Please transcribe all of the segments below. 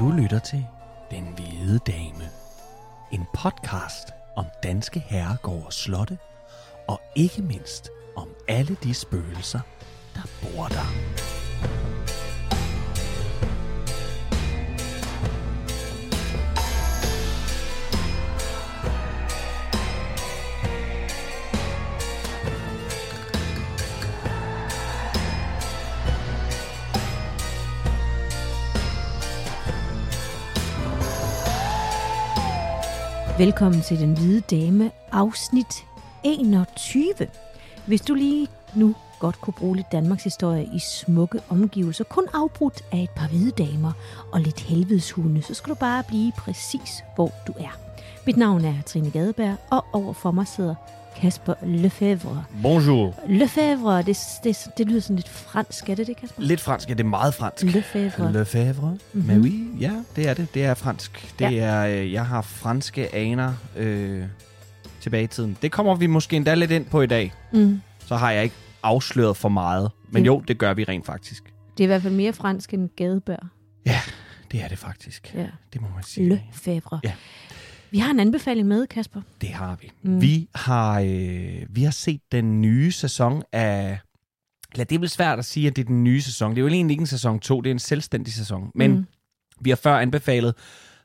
Du lytter til Den Hvide Dame. En podcast om danske herregårde og slotte, og ikke mindst om alle de spøgelser, der bor der. Velkommen til Den Hvide Dame, afsnit 21. Hvis du lige nu godt kunne bruge lidt Danmarks historie i smukke omgivelser, kun afbrudt af et par hvide damer og lidt helvedeshunde, så skal du bare blive præcis, hvor du er. Mit navn er Trine Gadeberg, og overfor mig sidder Kasper Lefebvre. Bonjour. Lefebvre, det, det, det lyder sådan lidt fransk, er det det, Kasper? Lidt fransk, ja, det er meget fransk. Lefebvre. Lefebvre. Mm-hmm. Men oui, ja, det er det. Det er fransk. Det Ja. er, øh, jeg har franske aner øh, tilbage i tiden. Det kommer vi måske endda lidt ind på i dag. Mm. Så har jeg ikke afsløret for meget. Men Det- jo, det gør vi rent faktisk. Det er i hvert fald mere fransk end Gadeberg. Ja, det er det faktisk. Ja. Det må man sige. Lefebvre. Ja. Vi har en anbefaling med, Kasper. Det har vi. Mm. Vi, har, øh, vi har set den nye sæson af... Eller det er vel svært at sige, at det er den nye sæson. Det er jo egentlig ikke en sæson 2, det er en selvstændig sæson. Men Mm. vi har før anbefalet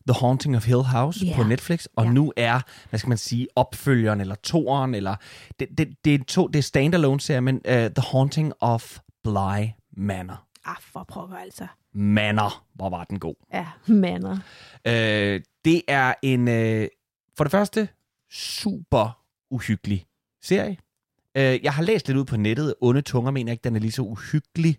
The Haunting of Hill House yeah. på Netflix, og yeah. nu er, hvad skal man sige, opfølgeren eller toeren, eller det, det, det, er, to, det er standalone serie, men uh, The Haunting of Bly Manor. Ah, for pokker altså. Manor, hvor var den god. Ja, mander. Øh, det er en, øh, for det første, super uhyggelig serie. Øh, jeg har læst lidt ud på nettet. Onde tunger mener ikke, den er lige så uhyggelig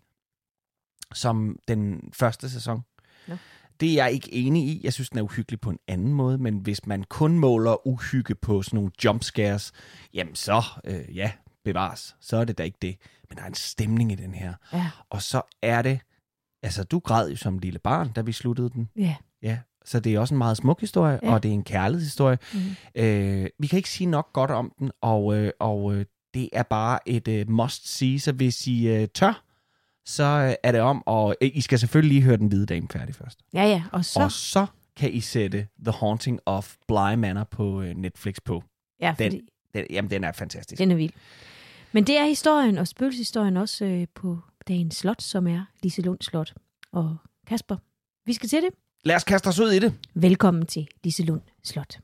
som den første sæson. Nå. Det er jeg ikke enig i. Jeg synes, den er uhyggelig på en anden måde, men hvis man kun måler uhygge på sådan nogle jumpscares, jamen så, øh, ja, bevares. Så er det da ikke det. Men der er en stemning i den her. Ja, Og så er det, altså du græd jo som lille barn, da vi sluttede den. ja. Ja, så det er også en meget smuk historie, Ja. og det er en kærlighedshistorie. Mm. Øh, vi kan ikke sige nok godt om den, og, øh, og øh, det er bare et øh, must-see, så hvis I øh, tør, så øh, er det om, og øh, I skal selvfølgelig lige høre Den Hvide Dame færdig først. Ja, ja. Og så. Og så kan I sætte The Haunting of Bly Manor på øh, Netflix på. ja, Den, fordi den, jamen, den er fantastisk. den er vild. Men det er historien og spøgelseshistorien også øh, på dagens slot, som er Liselund Slot. Og Kasper, vi skal til det. Lad os kaste os ud i det. Velkommen til Liselund Slot.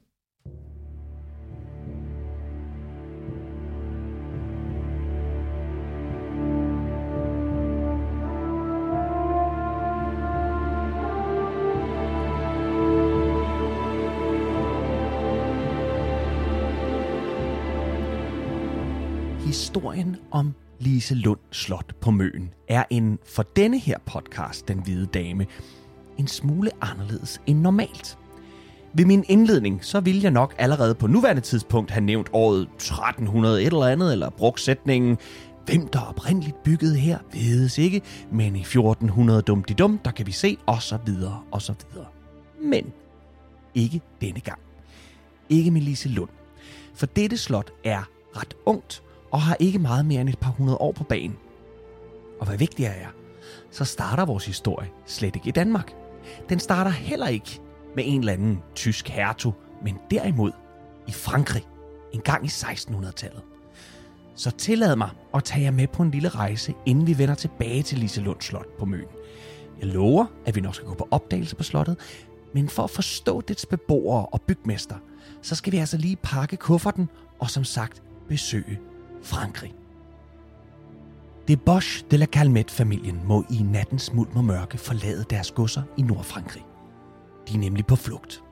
Historien om Lise Lund Slot på Møn er en for denne her podcast, Den Hvide Dame, en smule anderledes end normalt. Ved min indledning, så ville jeg nok allerede på nuværende tidspunkt have nævnt året 1300 et eller andet, eller brugt sætningen, hvem der oprindeligt byggede her, vedes ikke, men i 1400 dumt de dum, der kan vi se, og så videre, og så videre. Men ikke denne gang. Ikke med Lise Lund. For dette slot er ret ungt, og har ikke meget mere end et par hundrede år på banen. Og hvad vigtigere er, så starter vores historie slet ikke i Danmark. Den starter heller ikke med en eller anden tysk hertug, men derimod i Frankrig, en gang i 1600-tallet. Så tillad mig at tage jer med på en lille rejse, inden vi vender tilbage til Liselund Slot på Møn. Jeg lover, at vi nok skal gå på opdagelse på slottet, men for at forstå dets beboere og bygmester, så skal vi altså lige pakke kufferten og som sagt besøge Frankrig. Det Bosch de la Calmette-familien må i nattens mulm og mørke forlade deres godser i Nordfrankrig. De er nemlig på flugt.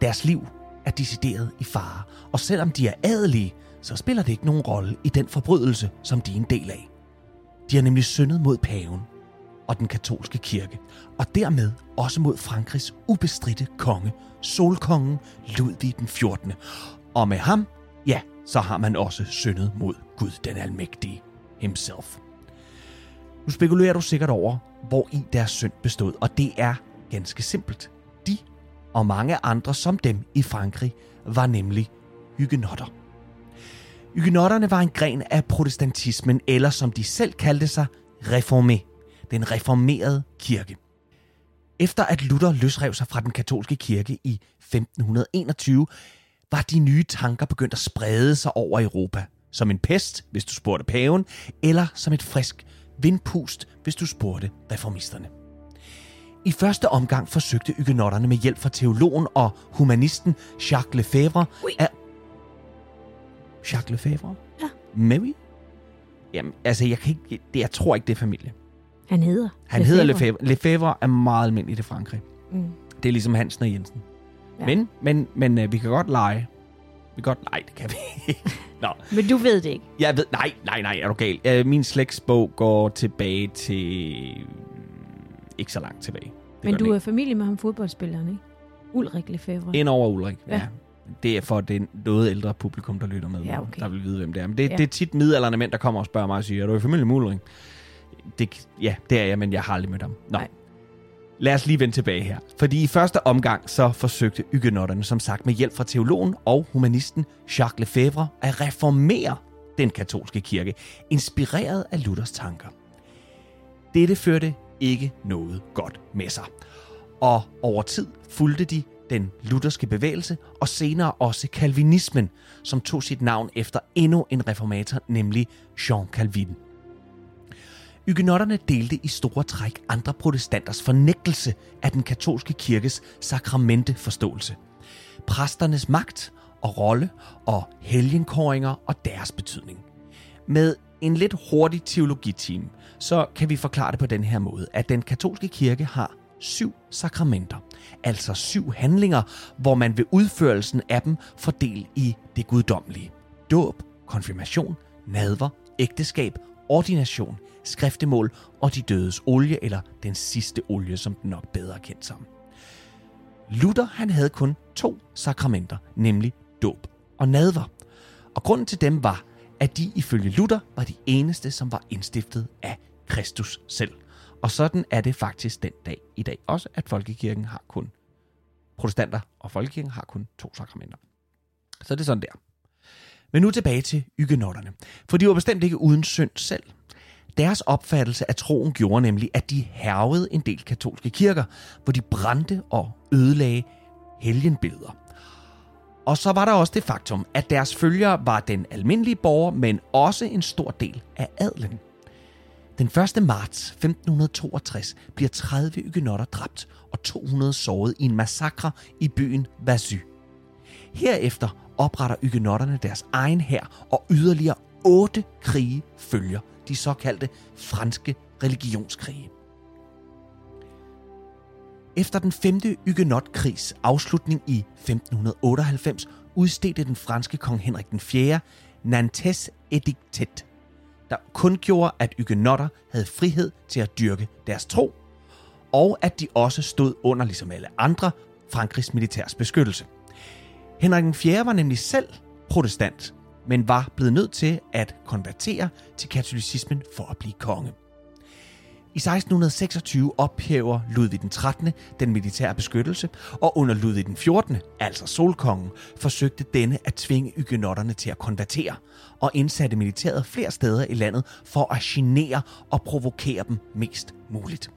Deres liv er decideret i fare, og selvom de er adelige, så spiller det ikke nogen rolle i den forbrydelse, som de er en del af. De har nemlig syndet mod paven og den katolske kirke, og dermed også mod Frankrigs ubestridte konge, solkongen Ludvig den 14. Og med ham, ja, så har man også syndet mod Gud den Almægtige himself. Nu spekulerer du sikkert over, hvor i deres synd bestod, og det er ganske simpelt. De og mange andre som dem i Frankrig var nemlig hygenotter. Hygenotterne var en gren af protestantismen, eller som de selv kaldte sig, reformé, den reformerede kirke. Efter at Luther løsrev sig fra den katolske kirke i 1521, var de nye tanker begyndt at sprede sig over Europa. Som en pest, hvis du spurgte paven, eller som et frisk vindpust, hvis du spurgte reformisterne. I første omgang forsøgte ygenotterne med hjælp fra teologen og humanisten Jacques Lefebvre Ui. at... Jacques Lefebvre? Ja. Mary? Jamen, altså, jeg, kan ikke, det, jeg tror ikke, det er familie. Han hedder Han hedder Lefebvre. Lefebvre er meget almindelig i Frankrig. Mm. Det er ligesom Hansen og Jensen. Ja. Ja. Men, men, men øh, vi kan godt lege. Vi godt... Nej, det kan vi ikke. Nå, Men du ved det ikke. jeg ved... Nej, nej, nej, er du gal. Øh, min slægtsbog går tilbage til... Ikke så langt tilbage. Det Men du er familie med ham fodboldspilleren, ikke? Ulrik Lefebvre. Ind over Ulrik, ja. Ja. Det er for det noget ældre publikum, der lytter med, Ja, okay. der vil vide, hvem det er. Men det, ja. det er tit midalderne mænd, der kommer og spørger mig og siger, er du i familie med Ulrik? Det, ja, det er jeg, men jeg har aldrig mødt ham. Nå. Nej. Lad os lige vende tilbage her. Fordi i første omgang så forsøgte ygenotterne, som sagt med hjælp fra teologen og humanisten Jacques Lefebvre, at reformere den katolske kirke, inspireret af Luthers tanker. Dette førte ikke noget godt med sig. Og over tid fulgte de den lutherske bevægelse og senere også kalvinismen, som tog sit navn efter endnu en reformator, nemlig Jean Calvin. Ygenotterne delte i store træk andre protestanters fornægtelse af den katolske kirkes sakramenteforståelse. Præsternes magt og rolle og helgenkåringer og deres betydning. Med en lidt hurtig teologiteam, så kan vi forklare det på den her måde, at den katolske kirke har syv sakramenter, altså syv handlinger, hvor man ved udførelsen af dem får del i det guddommelige. Dåb, konfirmation, nadver, ægteskab, ordination, skriftemål og de dødes olie, eller den sidste olie, som den nok bedre kendt som. Luther han havde kun to sakramenter, nemlig dåb og nadver. Og grunden til dem var, at de ifølge Luther var de eneste, som var indstiftet af Kristus selv. Og sådan er det faktisk den dag i dag også, at folkekirken har kun protestanter, og folkekirken har kun to sakramenter. Så det er sådan der. Men nu tilbage til ygenotterne. For de var bestemt ikke uden synd selv. Deres opfattelse af troen gjorde nemlig, at de hervede en del katolske kirker, hvor de brændte og ødelagde helgenbilleder. Og så var der også det faktum, at deres følgere var den almindelige borger, men også en stor del af adlen. Den 1. marts 1562 bliver 30 ygenotter dræbt og 200 såret i en massakre i byen Vassy. Herefter opretter ygenotterne deres egen hær, og yderligere otte krige følger, de såkaldte franske religionskrige. Efter den 5. Huguenot-krigs afslutning i 1598 udstedte den franske kong Henrik den 4. Nantes Ediktet, der kun gjorde, at Huguenotter havde frihed til at dyrke deres tro, og at de også stod under, ligesom alle andre, Frankrigs militærs beskyttelse. Henrik den 4. var nemlig selv protestant, men var blevet nødt til at konvertere til katolicismen for at blive konge. I 1626 ophæver Ludvig den 13. den militære beskyttelse, og under Ludvig den 14., altså solkongen, forsøgte denne at tvinge ygenotterne til at konvertere, og indsatte militæret flere steder i landet for at genere og provokere dem mest muligt.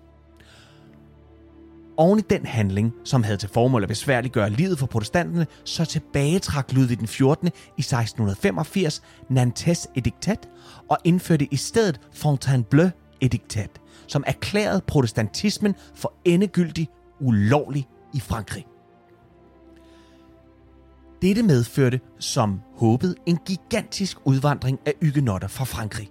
Oven i den handling, som havde til formål at besværliggøre livet for protestanterne, så tilbagetrak Ludvig den 14. i 1685 Nantes Ediktat og indførte i stedet Fontainebleau Ediktat, som erklærede protestantismen for endegyldig ulovlig i Frankrig. Dette medførte, som håbet, en gigantisk udvandring af ygenotter fra Frankrig.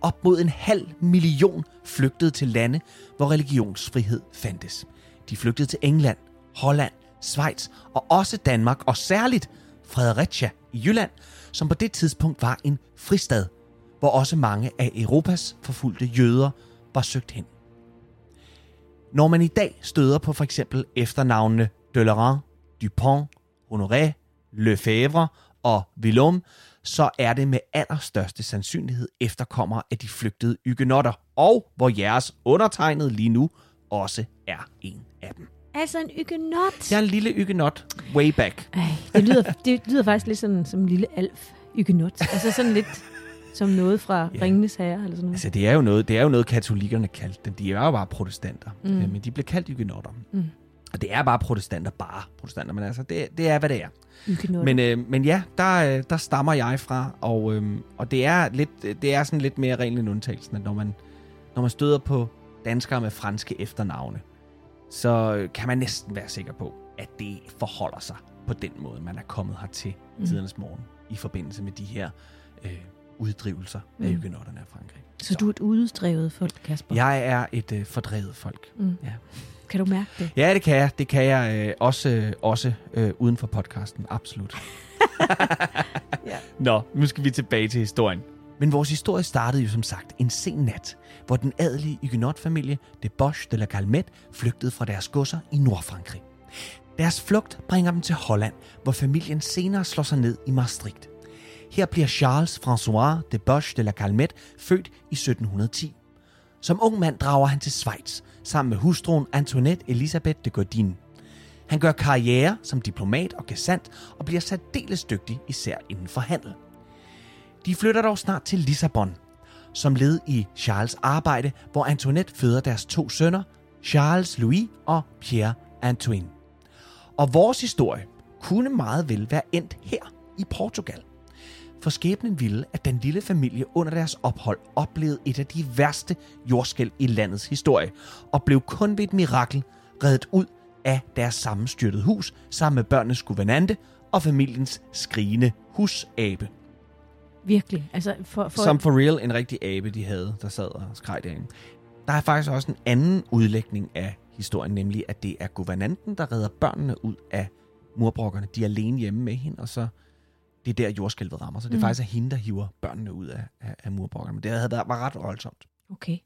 Op mod en halv million flygtede til lande, hvor religionsfrihed fandtes. De flygtede til England, Holland, Schweiz og også Danmark, og særligt Fredericia i Jylland, som på det tidspunkt var en fristad, hvor også mange af Europas forfulgte jøder var søgt hen. Når man i dag støder på for eksempel efternavnene Delaurent, Dupont, Honoré, Lefebvre og Villum, så er det med allerstørste sandsynlighed efterkommere af de flygtede ygenotter, og hvor jeres undertegnet lige nu også er en af dem. Altså en ygenot. Jeg er en lille ygenot way back. Ej, det lyder, det lyder faktisk lidt sådan som en lille alf ygenot. Altså sådan lidt... Som noget fra Ja. Ringenes Herre eller sådan noget. Altså, det er jo noget, det er jo noget katolikkerne kaldte dem. De er jo bare protestanter. Mm. Mm. Men de bliver kaldt hygenotter. Mm. Og det er bare protestanter, bare protestanter. Men altså, det, det er, hvad det er. Men, øh, men ja, der, øh, der stammer jeg fra, og, øh, og det er lidt, det er sådan lidt mere reglen end undtagelsen, at når man, når man støder på danskere med franske efternavne, så øh, kan man næsten være sikker på, at det forholder sig på den måde, man er kommet hertil Mm. tidernes morgen, i forbindelse med de her øh, uddrivelser af Mm. hygenotterne af Frankrig. Så du er et udstrevet folk, Kasper. Jeg er et øh, fordrevet folk. Mm. Ja. Kan du mærke det? Ja, det kan jeg. Det kan jeg øh, også, øh, også øh, uden for podcasten. Absolut. Ja. Nå, nu skal vi tilbage til historien. Men vores historie startede jo som sagt en sen nat, hvor den adelige Huguenot-familie de Bosch de la Calmette flygtede fra deres godser i Nordfrankrig. Deres flugt bringer dem til Holland, hvor familien senere slår sig ned i Maastricht. Her bliver Charles François de Bosch de la Calmette født i 1710. Som ung mand drager han til Schweiz sammen med hustruen Antoinette Elisabeth de Godin. Han gør karriere som diplomat og gesandt og bliver særdeles dygtig især inden for handel. De flytter dog snart til Lissabon, som led i Charles' arbejde, hvor Antoinette føder deres to sønner, Charles Louis og Pierre Antoine. Og vores historie kunne meget vel være endt her i Portugal. For skæbnen ville, at den lille familie under deres ophold oplevede et af de værste jordskæl i landets historie, og blev kun ved et mirakel reddet ud af deres sammenstyrtede hus sammen med børnenes guvernante og familiens skrigende husabe. Virkelig. Altså, for, for, Som for real en rigtig abe, de havde, der sad og skreg derinde. Der er faktisk også en anden udlægning af historien, nemlig at det er guvernanten, der redder børnene ud af murbrokkerne. De er alene hjemme med hende, og så det er der jordskælvet rammer. Så det er Mm. mm. faktisk er hende, der hiver børnene ud af, af, af murbrokkerne. Men det havde været, var ret voldsomt. Okay.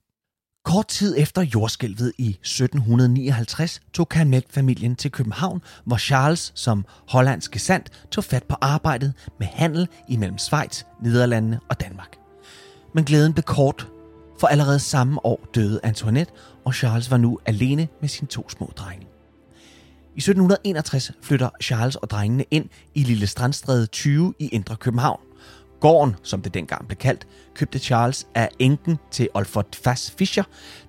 Kort tid efter jordskælvet i 1759 tog Calmette-familien til København, hvor Charles som hollandsk gesandt tog fat på arbejdet med handel imellem Schweiz, Nederlandene og Danmark. Men glæden blev kort, for allerede samme år døde Antoinette, og Charles var nu alene med sine to små drenge. I 1761 flytter Charles og drengene ind i Lille Strandstræde 20 i Indre København. Gården, som det dengang blev kaldt, købte Charles af enken til Olfert Fass Fischer,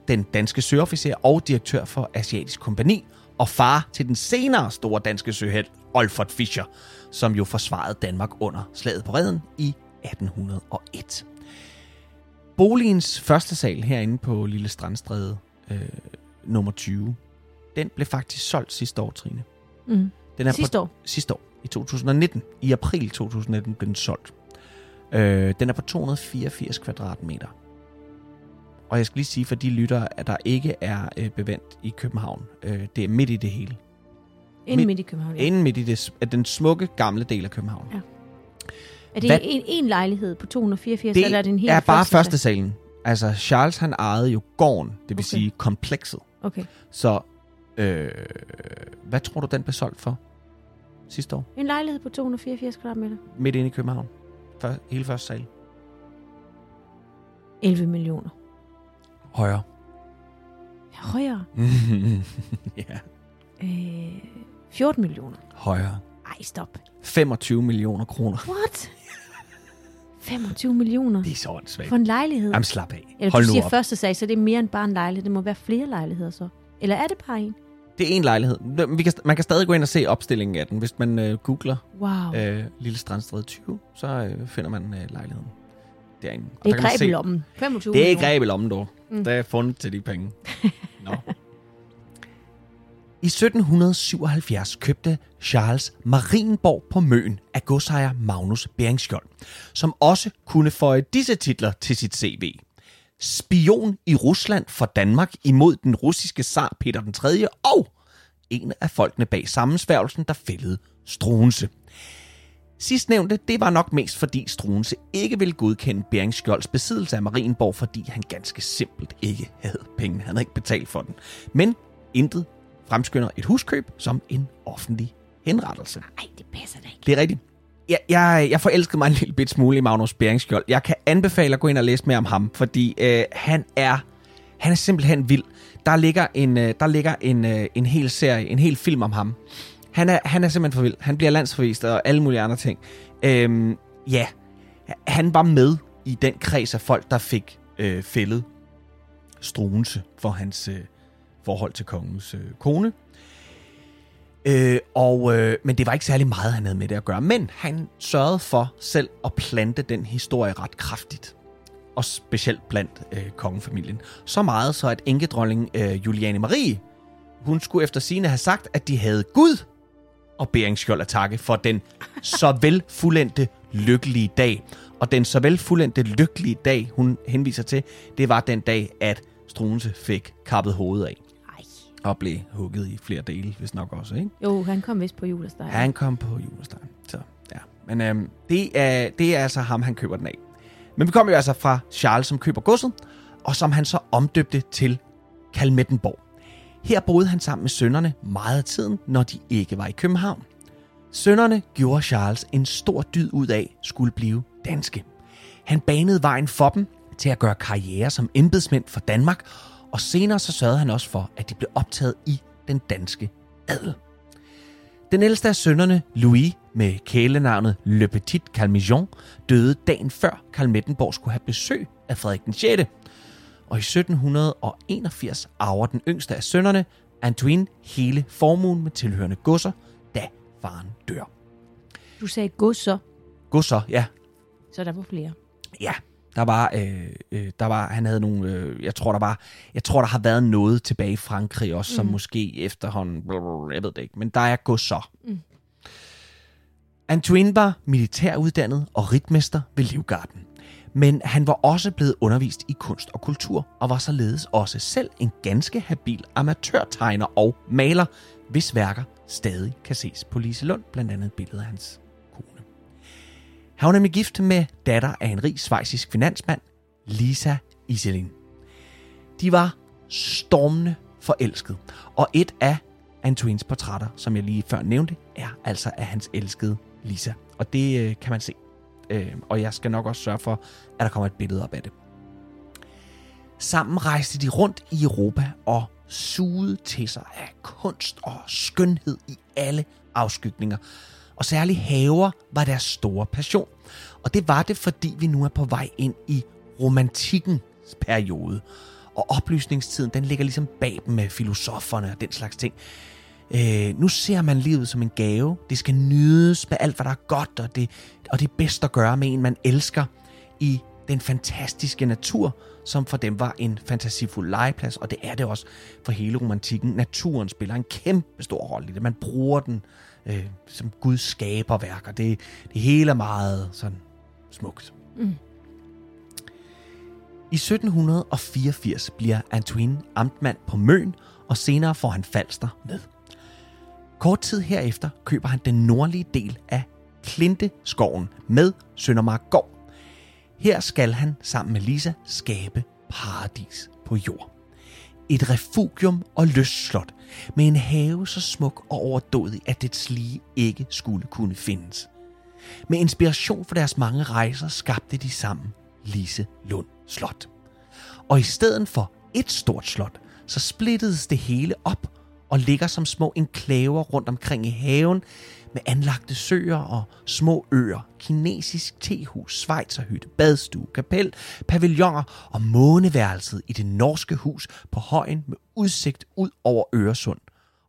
den danske søofficer og direktør for Asiatisk Kompani, og far til den senere store danske søhelt, Olfert Fischer, som jo forsvarede Danmark under slaget på Reden i 1801. Boligens første sal herinde på Lille Strandstræde øh, nummer 20, den blev faktisk solgt sidste år, Trine. Mm. Den er Sidste på, år. sidste år, i 2019. I april 2019 blev den solgt. Øh, den er på 284 kvadratmeter. Og jeg skal lige sige for de lyttere, at der ikke er øh, bevendt i København. Øh, det er midt i det hele. Inde Midt- midt i København. Ja. Inden midt i det, den smukke gamle del af København. Ja. Er det Hvad- en, en lejlighed på 284, Det eller er det en hel er bare første første salen. Altså, Charles han ejede jo gården, det vil Okay. sige komplekset. Okay. Så, øh, hvad tror du, den blev solgt for sidste år? En lejlighed på 284 kvadratmeter. Midt inde i København. For, hele første sal. 11 millioner. Højere. Ja, højere. ja, Øh, 14 millioner. højere. Ej, stop. 25 millioner kroner. What? 25 millioner Det er så åndssvagt. for en lejlighed? Jamen slap af. Eller Hold du nu siger op. første sag, så det er mere end bare en lejlighed. Det må være flere lejligheder så. Eller er det bare en? Det er en lejlighed. Vi kan, man kan stadig gå ind og se opstillingen af den. Hvis man øh, googler Wow. øh, Lille Strandstræde 20, så øh, finder man øh, lejligheden derinde. Og det er greb i lommen. 25 Det er greb i lommen, dog. Mm. Der er fundet til de penge. Nå. I 1777 købte Charles Marienborg på Møn af godsejer Magnus Beringskjold, som også kunne føje disse titler til sit CV. Spion i Rusland for Danmark imod den russiske zar Peter den 3. og en af folkene bag sammensværgelsen, der fældede Struense. Sidstnævnte, det var nok mest fordi Struense ikke ville godkende Beringskjolds besiddelse af Marienborg, fordi han ganske simpelt ikke havde penge. Han havde ikke betalt for den. Men intet fremskynder et huskøb som en offentlig henrettelse. Ej, det passer da ikke. Det er rigtigt. Jeg, jeg, jeg forelskede mig en lille bit smule i Magnus Beringskjold. Jeg kan anbefale at gå ind og læse mere om ham, fordi øh, han er han er simpelthen vild. Der ligger en øh, der ligger en, øh, en hel serie, en hel film om ham. Han er, han er simpelthen for vild. Han bliver landsforvist og alle mulige andre ting. Øhm, ja, han var med i den kreds af folk, der fik øh, fældet Struense for hans øh, forhold til kongens øh, kone. Øh, og, øh, men det var ikke særlig meget, han havde med det at gøre. Men han sørgede for selv at plante den historie ret kraftigt. Og specielt blandt øh, kongefamilien. Så meget så, at enkedronning øh, Juliane Marie, hun skulle efter sine have sagt, at de havde Gud og Beringskjold at takke for den så vel fuldendte lykkelige dag. Og den så vel fuldendte lykkelige dag, hun henviser til, det var den dag, at Strunse fik kappet hovedet af. Og blev hugget i flere dele, hvis nok også, ikke? Jo, han kom vist på julesteg. Han kom på julestegen. Så, ja. Men øhm, det, er, det er altså ham, han køber den af. Men vi kommer jo altså fra Charles, som køber godset, og som han så omdøbte til Kalmettenborg. Her boede han sammen med sønnerne meget af tiden, når de ikke var i København. Sønnerne gjorde Charles en stor dyd ud af skulle blive danske. Han banede vejen for dem til at gøre karriere som embedsmænd for Danmark, og senere så sørgede han også for, at de blev optaget i den danske adel. Den ældste af sønnerne, Louis, med kælenavnet Le Petit Calmijon, døde dagen før Karl Mettenborg skulle have besøg af Frederik den 6. Og i 1781 arver den yngste af sønnerne, Antoine, hele formuen med tilhørende godser, da faren dør. Du sagde godser, Godser, ja, så der var flere. Ja, der var, øh, øh, der var, han havde nogle, øh, jeg tror der var, jeg tror der har været noget tilbage i Frankrig også, mm. som måske efterhånden, jeg ved det ikke, men der er gå så. Mm. Antoine var militæruddannet og ritmester ved Livgarden. Men han var også blevet undervist i kunst og kultur, og var således også selv en ganske habil amatørtegner og maler, hvis værker stadig kan ses på Lise Lund, blandt andet et billede af hans. Han var nemlig gift med datter af en rig svejsisk finansmand, Lisa Iselin. De var stormende forelsket, og et af Antoines portrætter, som jeg lige før nævnte, er altså af hans elskede Lisa. Og det øh, kan man se. Øh, og jeg skal nok også sørge for, at der kommer et billede op af det. Sammen rejste de rundt i Europa og sugede til sig af kunst og skønhed i alle afskygninger. Og særligt haver var deres store passion. Og det var det, fordi vi nu er på vej ind i romantikkens periode. Og oplysningstiden, den ligger ligesom bag dem med filosoferne og den slags ting. Øh, nu ser man livet som en gave. Det skal nydes med alt, hvad der er godt, og det, og det er bedst at gøre med en, man elsker i den fantastiske natur, som for dem var en fantasifuld legeplads, og det er det også for hele romantikken. Naturen spiller en kæmpe stor rolle i det. Man bruger den øh, som Guds skaberværk, og det, det hele er meget sådan smukt. Mm. I 1784 bliver Antoine amtmand på Møn, og senere får han Falster med. Kort tid herefter køber han den nordlige del af Klinteskoven med Søndermark Gård. Her skal han sammen med Lisa skabe paradis på jord. Et refugium og lystslot med en have så smuk og overdådig, at dets lige ikke skulle kunne findes. Med inspiration for deres mange rejser skabte de sammen Lise Lund Slot. Og i stedet for et stort slot, så splittedes det hele op og ligger som små enklaver rundt omkring i haven med anlagte søer og små øer, kinesisk tehus, svejserhytte, badstue, kapel, pavilloner og måneværelset i det norske hus på højen med udsigt ud over Øresund.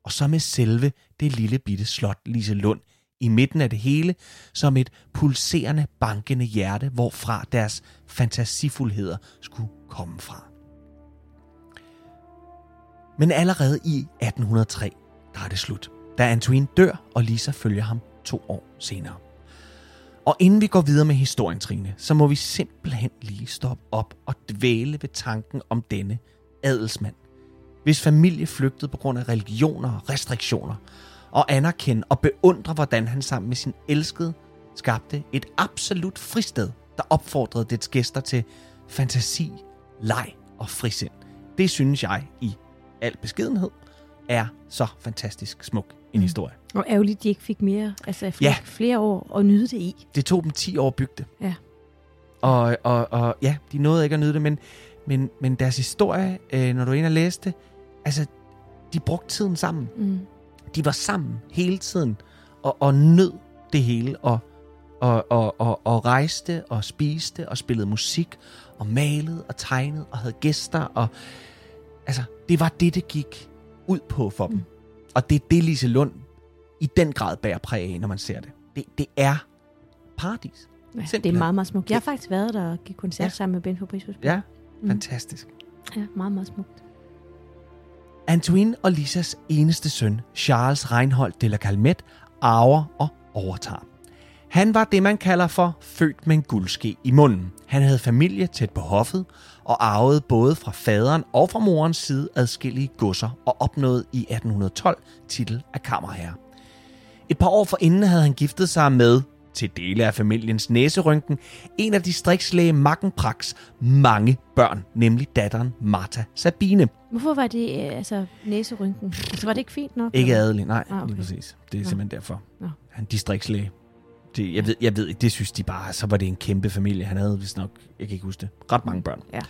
Og så med selve det lille bitte slot Lise Lund i midten af det hele, som et pulserende, bankende hjerte, hvorfra deres fantasifuldheder skulle komme fra. Men allerede i 1803, der er det slut, da Antoine dør, og Lisa følger ham to år senere. Og inden vi går videre med historien, Trine, så må vi simpelthen lige stoppe op og dvæle ved tanken om denne adelsmand, hvis familie flygtede på grund af religioner og restriktioner, og anerkende og beundre, hvordan han sammen med sin elskede skabte et absolut fristed, der opfordrede dets gæster til fantasi, leg og frisind. Det synes jeg i al beskedenhed er så fantastisk smuk en historie. Og ærgerligt, de ikke fik mere, altså flere, Ja. flere år at nyde det i. Det tog dem 10 år at bygge det. Ja. Og, og, og ja, de nåede ikke at nyde det, men, men, men deres historie, øh, når du er inde og læste det, altså, de brugte tiden sammen. Mm. De var sammen hele tiden, og, og nød det hele, og og, og, og, og rejste og spiste og spillede musik og malede og tegnede og havde gæster. Og, altså, det var det, det gik ud på for dem. Mm. Og det er det, Lise Lund i den grad bærer præg af, når man ser det. Det, det er paradis. Ja, det er Simpelthen. meget, meget smukt. Jeg har faktisk været der og gik koncert Ja. ja. sammen med Ben Fabricius. Ja, Mm. fantastisk. ja, meget, meget smukt. Antoine og Lisas eneste søn, Charles Reinhold de la Calmette, arver og overtager. Han var det, man kalder for født med en guldske i munden. Han havde familie tæt på hoffet og arvede både fra faderen og fra morens side adskillige godser og opnåede i 1812 titel af kammerherre. Et par år forinden havde han giftet sig med, til dele af familiens næserynken, en af distriktslæge Mackenpraks mange børn, nemlig datteren Martha Sabine. Hvorfor var det øh, altså næserynken? Altså, var det ikke fint nok? Ikke adelig, nej, Ah, okay. lige præcis. Det er Nå. simpelthen derfor. Nå. Han distriktslæge. Det, jeg, ved, jeg ved ikke, det synes de bare, så var det en kæmpe familie. Han havde vist nok, jeg kan ikke huske det, ret mange børn. Ja.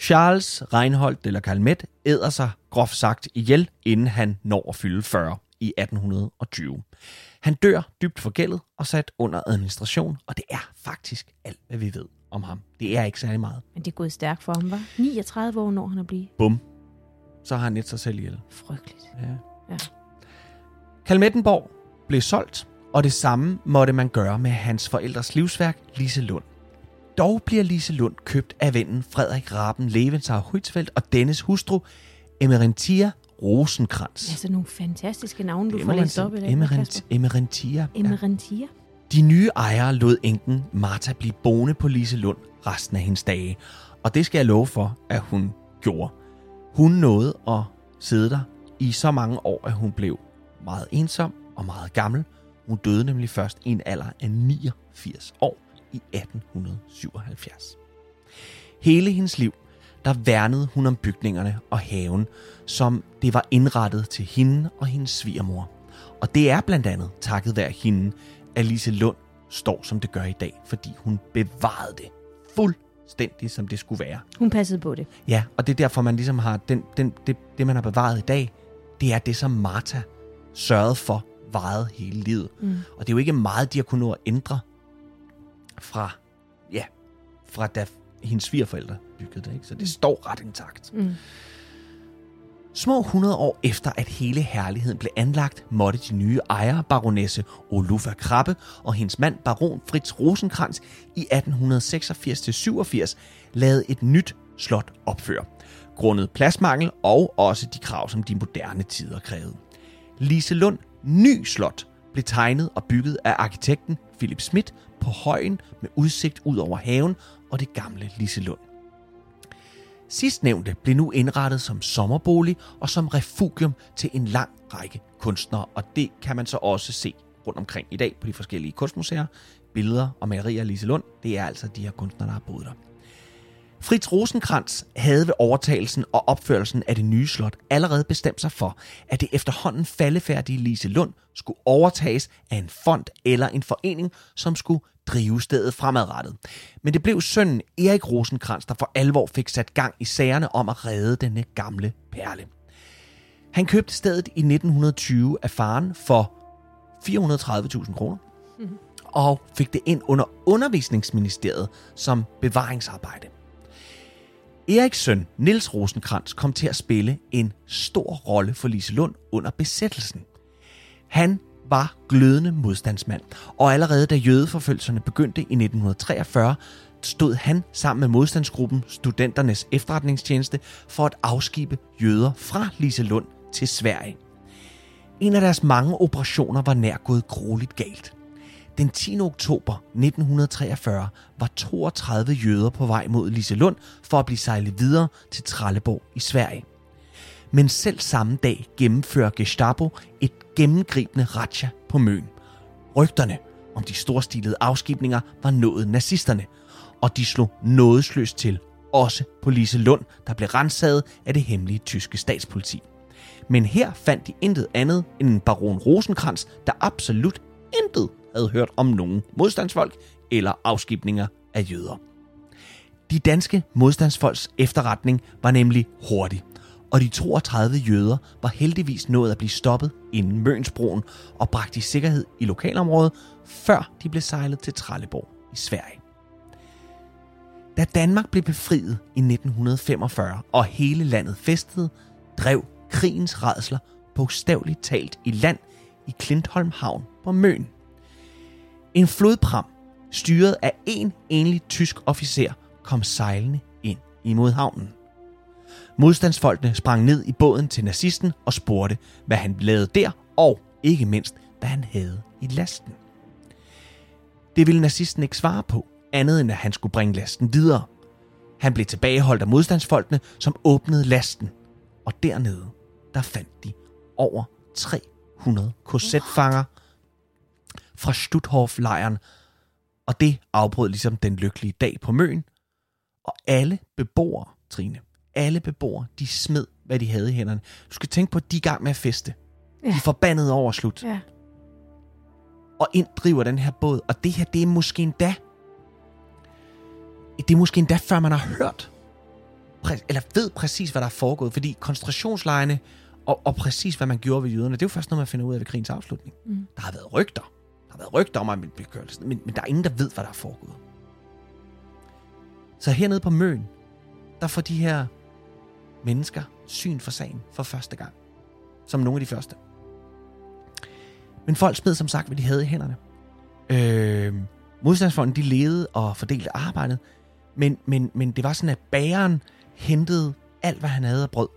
Charles Reinhold de la Calmette æder sig groft sagt ihjel, inden han når at fylde 40 i 1820. Han dør dybt forgældet og sat under administration, og det er faktisk alt, hvad vi ved om ham. Det er ikke særlig meget. Men det er gået stærkt for ham, var 39 år, når han er blevet Bum. Så har han net sig selv ihjel. frygteligt. Ja. Ja. Kalmettenborg blev solgt, og det samme måtte man gøre med hans forældres livsværk, Lise Lund. Dog bliver Lise Lund købt af vennen Frederik Raben Levensar Huitsfeldt og dennes hustru, Emerentia Rosenkrantz. Ja, så nogle fantastiske navne, du får læst op i dag. Emerent, Kasper. Emerentia. Ja. Emerentia. De nye ejere lod enken Martha blive boende på Lise Lund resten af hendes dage. Og det skal jeg love for, at hun gjorde. Hun nåede at sidde der i så mange år, at hun blev meget ensom og meget gammel. Hun døde nemlig først i en alder af 89 år i 1877. Hele hendes liv, der værnede hun om bygningerne og haven, som det var indrettet til hende og hendes svigermor. Og det er blandt andet takket være hende, at Lise Lund står, som det gør i dag, fordi hun bevarede det fuldstændig, som det skulle være. Hun passede på det. Ja, og det er derfor, man ligesom har, den, den, det, det man har bevaret i dag, det er det, som Martha sørgede for, varede hele livet. Mm. Og det er jo ikke meget, de har kunnet nå at ændre fra, ja, fra da hendes svigerforældre byggede det, ikke? Så det står ret intakt. Mm. Små 100 år efter, at hele herligheden blev anlagt, måtte de nye ejere, baronesse Olufa Krabbe og hendes mand, baron Fritz Rosenkrantz, i 1886-87 lade et nyt slot opføre, grundet pladsmangel og også de krav, som de moderne tider krævede. Liselund Ny Slot blev tegnet og bygget af arkitekten Philip Schmidt på højen med udsigt ud over haven og det gamle Liselund. Sidstnævnte blev nu indrettet som sommerbolig og som refugium til en lang række kunstnere, og det kan man så også se rundt omkring i dag på de forskellige kunstmuseer. Billeder og malerier af Lise Lund, det er altså de her kunstnere, der har boet der. Fritz Rosenkrantz havde ved overtagelsen og opførelsen af det nye slot allerede bestemt sig for, at det efterhånden faldefærdige Lise Lund skulle overtages af en fond eller en forening, som skulle drive stedet fremadrettet. Men det blev sønnen Erik Rosenkrantz, der for alvor fik sat gang i sagerne om at redde denne gamle perle. Han købte stedet i 1920 af faren for 430.000 kroner og fik det ind under undervisningsministeriet som bevaringsarbejde. Eriks søn, Niels Rosenkrantz, kom til at spille en stor rolle for Lise Lund under besættelsen. Han var glødende modstandsmand, og allerede da jødeforfølgelserne begyndte i 1943, stod han sammen med modstandsgruppen Studenternes Efterretningstjeneste for at afskibe jøder fra Lise Lund til Sverige. En af deres mange operationer var nær gået grueligt galt. Den 10. oktober 1943 var 32 jøder på vej mod Liselund for at blive sejlet videre til Trelleborg i Sverige. Men selv samme dag gennemfører Gestapo et gennemgribende razzia på Møn. Rygterne om de storstilede afskibninger var nået nazisterne, og de slog nådesløst til, også på Lise Lund, der blev rensaget af det hemmelige tyske statspoliti. Men her fandt de intet andet end en baron Rosenkrantz, der absolut intet havde hørt om nogen modstandsfolk eller afskibninger af jøder. De danske modstandsfolks efterretning var nemlig hurtig, og de 32 jøder var heldigvis nået at blive stoppet inden Mønsbroen og bragt i sikkerhed i lokalområdet, før de blev sejlet til Trelleborg i Sverige. Da Danmark blev befriet i 1945 og hele landet festede, drev krigens redsler bogstaveligt talt i land i Klintholm Havn på Møn. En flodpram, styret af en enlig tysk officer, kom sejlende ind imod havnen. Modstandsfolkene sprang ned i båden til nazisten og spurgte, hvad han lavede der, og ikke mindst, hvad han havde i lasten. Det ville nazisten ikke svare på, andet end at han skulle bringe lasten videre. Han blev tilbageholdt af modstandsfolkene, som åbnede lasten, og dernede, der fandt de over 300 korsetfanger fra Stutthof-lejren, og det afbrød ligesom den lykkelige dag på Møn, og alle beboere, Trine, alle beboere, de smed, hvad de havde i hænderne. Du skal tænke på, at de er i gang med at feste. Ja. De er forbandet over slut. Ja. Og ind driver den her båd, og det her, det er måske endda, det er måske endda før man har hørt, eller ved præcis, hvad der er foregået, fordi koncentrationslejrene og, og præcis, hvad man gjorde ved jøderne, det er jo først noget, man finder ud af ved krigens afslutning. Mm. Der har været rygter. Der har været rygter om, at man men, men der er ingen, der ved, hvad der er foregået. Så hernede på Møn, der får de her mennesker syn for sagen for første gang. Som nogle af de første. Men folk smed som sagt, hvad de havde i hænderne. Øh, modstandsfonden, de ledede og fordelte arbejdet, men, men, men det var sådan, at bageren hentede alt, hvad han havde af brød,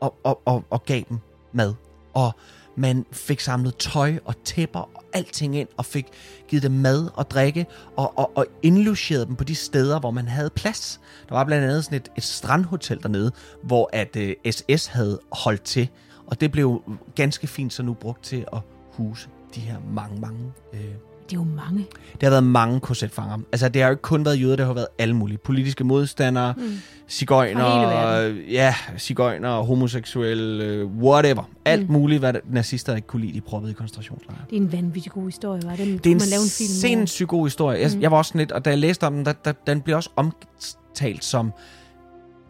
og, og, og, og gav dem mad. Og man fik samlet tøj og tæpper og alting ind, og fik givet dem mad og drikke, og, og, og indlogeret dem på de steder, hvor man havde plads. Der var blandt andet sådan et, et strandhotel dernede, hvor at øh, SS havde holdt til, og det blev ganske fint så nu brugt til at huse de her mange, mange øh, er jo mange. det har været mange korsetfanger. Altså, det har jo ikke kun været jøder, det har været alle mulige. Politiske modstandere, mm. cigøjner, ja, cigøjner, homoseksuelle, whatever. Alt mm. muligt, hvad nazister ikke kunne lide, de proppede i koncentrationslejre. Det er en vanvittig god historie, var det? Det er en man lave en film sindssygt god historie. Jeg, Mm. mm. jeg var også sådan lidt, og da jeg læste om den, der, der, den bliver også omtalt som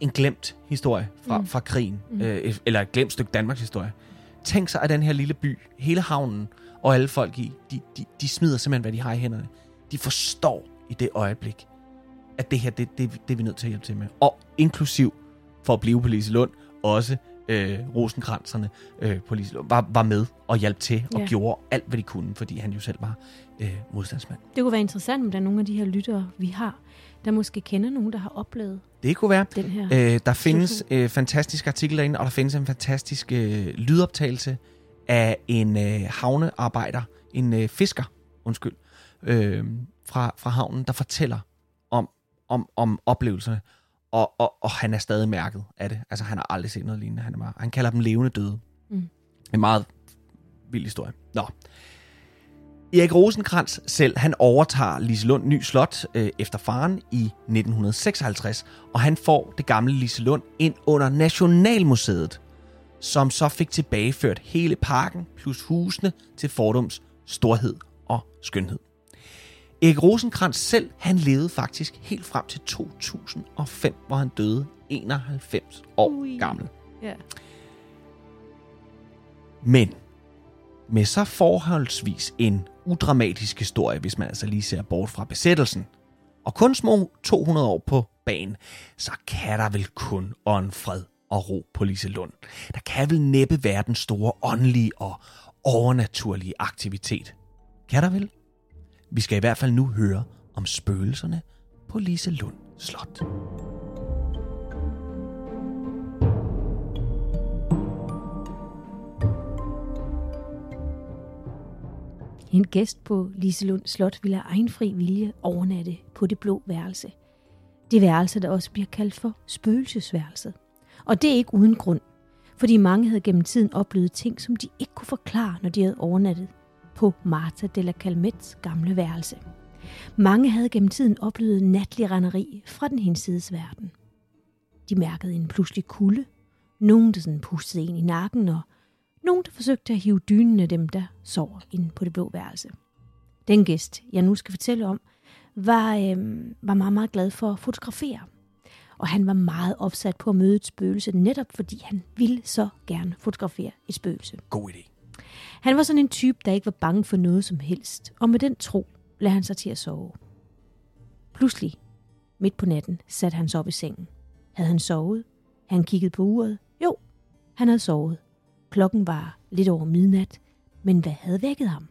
en glemt historie fra, Mm. mm. fra krigen. Mm. Mm. Øh, eller et glemt stykke Danmarks historie. Tænk sig, at den her lille by, hele havnen og alle folk i, de, de, de smider simpelthen, hvad de har i hænderne. De forstår i det øjeblik, at det her, det, det, det er vi nødt til at hjælpe til med. Og inklusiv, for at blive på Liselund, også øh, rosenkranserne øh, på Liselund, var, var med og hjalp til og Ja. gjorde alt, hvad de kunne, fordi han jo selv var øh, modstandsmand. Det kunne være interessant, om der er nogle af de her lyttere, vi har, der måske kender nogen, der har oplevet Det kunne være. den her. Øh, der findes øh, fantastiske artikler inde, og der findes en fantastisk øh, lydoptagelse af en øh, havnearbejder, en øh, fisker, undskyld, øh, fra, fra havnen, der fortæller om, om, om oplevelserne, og, og, og han er stadig mærket af det. Altså, han har aldrig set noget lignende. Han, er bare, han kalder dem levende døde. Mm. En meget vild historie. Nå. Erik Rosenkrantz selv, han overtager Liselund Ny Slot øh, efter faren i 1956, og han får det gamle Liselund ind under Nationalmuseet, som så fik tilbageført hele parken plus husene til Fordums storhed og skønhed. Erik Rosenkrantz selv, han levede faktisk helt frem til 2005, hvor han døde 91 år Ui. gammel. Ja. Men med så forholdsvis en udramatisk historie, hvis man altså lige ser bort fra besættelsen, og kun små 200 år på banen, så kan der vel kun ånd fred og ro på Liselund. Der kan vel næppe være den store åndelige og overnaturlige aktivitet. Kan der vel? Vi skal i hvert fald nu høre om spøgelserne på Liselund Slot. En gæst på Liselund Slot ville af egen fri vilje overnatte på det blå værelse. Det værelse, der også bliver kaldt for spøgelsesværelset. Og det er ikke uden grund, fordi mange havde gennem tiden oplevet ting, som de ikke kunne forklare, når de havde overnattet på Marta de la Calmets gamle værelse. Mange havde gennem tiden oplevet natlig renderi fra den hinsides verden. De mærkede en pludselig kulde, nogen der sådan pustede en i nakken, og nogen, der forsøgte at hive dynen af dem, der sover inde på det blå værelse. Den gæst, jeg nu skal fortælle om, var, øh, var meget, meget glad for at fotografere. Og han var meget opsat på at møde et spøgelse, netop fordi han ville så gerne fotografere et spøgelse. God idé. Han var sådan en type, der ikke var bange for noget som helst, og med den tro lagde han sig til at sove. Pludselig, midt på natten, satte han sig op i sengen. Havde han sovet? Han kiggede på uret. Jo, han havde sovet. Klokken var lidt over midnat, men hvad havde vækket ham?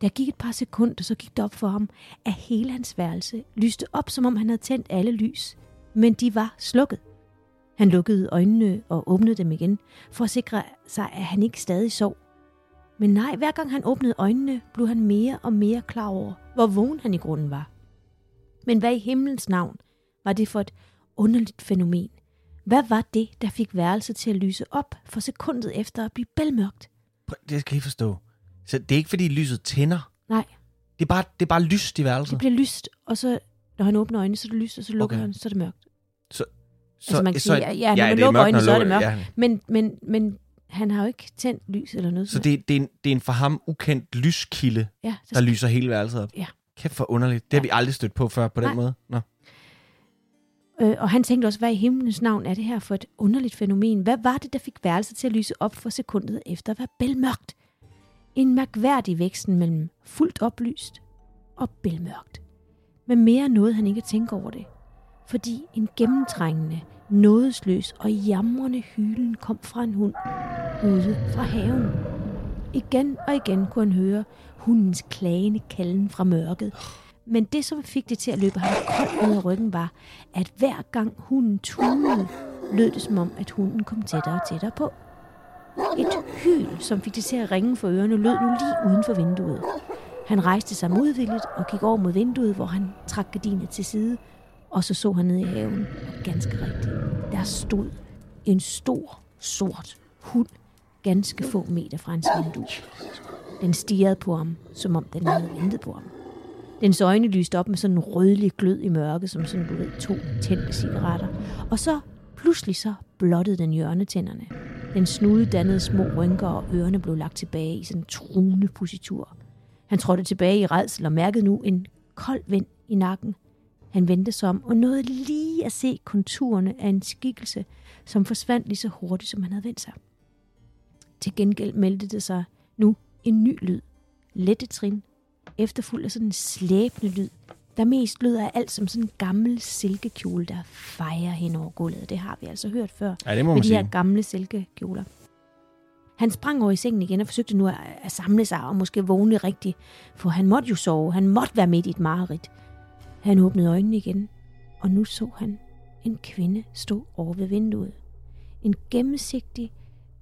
Der gik et par sekunder, så gik det op for ham, at hele hans værelse lyste op, som om han havde tændt alle lys. Men de var slukket. Han lukkede øjnene og åbnede dem igen, for at sikre sig, at han ikke stadig sov. Men nej, hver gang han åbnede øjnene, blev han mere og mere klar over, hvor vågen han i grunden var. Men hvad i himlens navn var det for et underligt fænomen? Hvad var det, der fik værelset til at lyse op for sekundet efter at blive bælmørkt? Det skal jeg lige forstå. Så det er ikke, fordi lyset tænder. Nej, Det er bare, det er bare lyst i værelset. det bliver lyst, og så når han åbner øjnene, så er det lyst, og så lukker Okay. han, så er det mørkt. Så, altså man kan sige, ja, ja, når man er lukker øjnene, så er det mørkt. Ja. Men, men, men han har jo ikke tændt lys eller noget. Så det, det, er en, det er en for ham ukendt lyskilde, ja, så der lyser hele værelset op. Ja. Kæft for underligt. Det har Ja. vi aldrig stødt på før på den Nej. måde. Nå. Øh, og han tænkte også, hvad i himlens navn er det her for et underligt fænomen? Hvad var det, der fik værelset til at lyse op for sekundet efter at være bælmørkt? En mærkværdig væksten mellem fuldt oplyst og bælmørkt. Men mere nåede han ikke at tænke over det. Fordi en gennemtrængende, nådesløs og jamrende hylen kom fra en hund ude fra haven. Igen og igen kunne han høre hundens klagende kalden fra mørket. Men det, som fik det til at løbe ham koldt ud af ryggen, var, at hver gang hunden tunede, lød det som om, at hunden kom tættere og tættere på. Et hyl, som fik det til at ringe for ørerne, lød nu lige uden for vinduet. Han rejste sig modvilligt og gik over mod vinduet, hvor han trak gardinet til side, og så så han ned i haven, og ganske rigtigt, der stod en stor, sort hund, ganske få meter fra hans vindue. Den stirrede på ham, som om den havde ventet på ham. Dens øjne lyste op med sådan en rødlig glød i mørket, som sådan, du ved, to tændte cigaretter. Og så pludselig så blottede den hjørnetænderne. Den snude dannede små rynker, og ørerne blev lagt tilbage i sådan en truende positur. Han trådte tilbage i redsel og mærkede nu en kold vind i nakken. Han vendte sig om og nåede lige at se konturerne af en skikkelse, som forsvandt lige så hurtigt, som han havde vendt sig. Til gengæld meldte det sig nu en ny lyd. Lette trin, efterfulgt af sådan en slæbende lyd, der mest lød af alt som sådan en gammel silkekjole, der fejrer hen over gulvet. Det har vi altså hørt før Ja, det må med man de her gamle silkekjoler. Han sprang over i sengen igen og forsøgte nu at, at samle sig og måske vågne rigtigt, for han måtte jo sove. Han måtte være midt i et mareridt. Han åbnede øjnene igen, og nu så han en kvinde stå over ved vinduet. En gennemsigtig,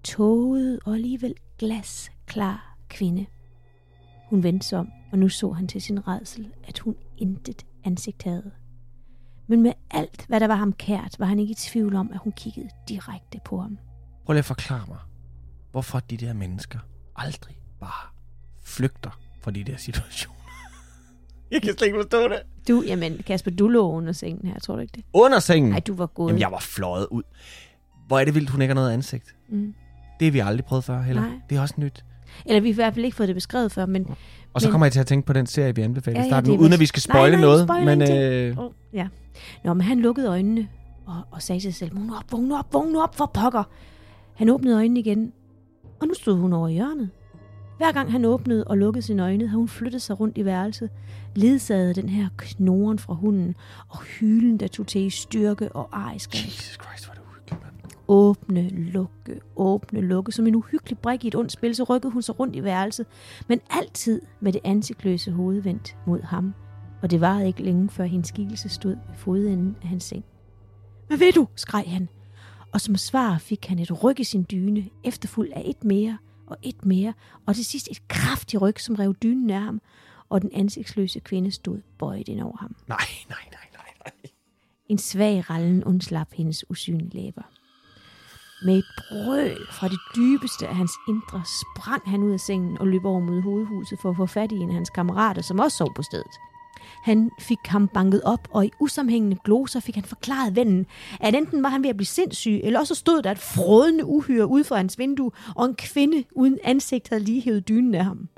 tåget og alligevel glasklar kvinde. Hun vendte sig om, og nu så han til sin redsel, at hun intet ansigt havde. Men med alt, hvad der var ham kært, var han ikke i tvivl om, at hun kiggede direkte på ham. Prøv lige at forklare mig, hvorfor de der mennesker aldrig bare flygter fra de der situationer. jeg kan slet ikke forstå det. Du, jamen Kasper, du lå under sengen her, tror du ikke det? Under sengen. Nej, du var gået. Jamen, jeg var fløjet ud. Hvor er det vildt, hun ikke har noget ansigt. mm. Det har vi aldrig prøvet før heller. Nej. Det er også nyt. Eller vi har i hvert fald ikke fået det beskrevet før, men... Og så Men- kommer jeg til at tænke på den serie, vi anbefalede Ja, i ja, starten, det er uden at vi skal Nej, spoile nej, noget. spoiler Men øh, Oh, ja. Nå, men han lukkede øjnene og, og sagde til sig selv, vågn op, vågn op, vågn op, for pokker. Han åbnede øjnene igen, og nu stod hun over hjørnet. Hver gang han åbnede og lukkede sine øjne, havde hun flyttet sig rundt i værelset, ledsaget af den her knoren fra hunden, og hylen, der tog til i styrke og arisk. Jesus Christ, hvor er det uhyggeligt, mand. Åbne, lukke, åbne, lukke. Som en uhyggelig brik i et ondt spil, så rykkede hun sig rundt i værelset, men altid med det ansigtløse hoved vendt mod ham. Og det varede ikke længe, før hendes skikkelse stod ved fodenden af hans seng. Hvad ved du? skreg han. Og som svar fik han et ryg i sin dyne, efterfulgt af et mere og et mere, og til sidst et kraftigt ryg, som rev dynen af ham, og den ansigtsløse kvinde stod bøjet ind over ham. Nej, nej, nej, nej, nej. En svag rallen undslap hendes usynlige læber. Med et brøl fra det dybeste af hans indre sprang han ud af sengen og løb over mod hovedhuset for at få fat i en af hans kammerater, som også sov på stedet. Han fik ham banket op, og i usammenhængende gloser fik han forklaret vennen, at enten var han ved at blive sindssyg, eller også stod der et frådende uhyre ude for hans vindue, og en kvinde uden ansigt havde lige hævet dynen af ham.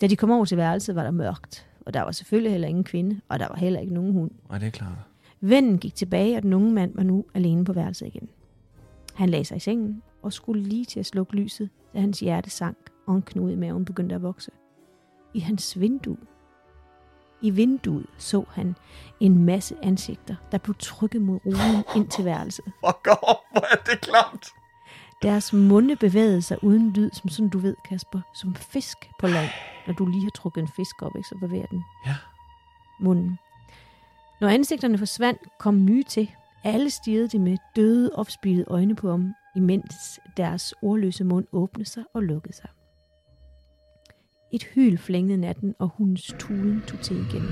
Da de kom over til værelset, var der mørkt, og der var selvfølgelig heller ingen kvinde, og der var heller ikke nogen hund. Nej, det er klart. Vennen gik tilbage, og den unge mand var nu alene på værelset igen. Han lagde sig i sengen og skulle lige til at slukke lyset, da hans hjerte sank, og en knude i maven begyndte at vokse. I hans vindue. I vinduet så han en masse ansigter, der blev trykket mod ruden ind til værelset. Fuck off, hvor er det klamt. Deres munde bevægede sig uden lyd, som sådan du ved, Kasper, som fisk på land. Når du lige har trukket en fisk op, ikke, så bevæger den Ja. munden. Når ansigterne forsvandt, kom nye til. Alle stirrede de med døde, opspilede øjne på ham, imens deres ordløse mund åbnede sig og lukkede sig. Et hyl flængede natten, og hundens tulen tog til igen.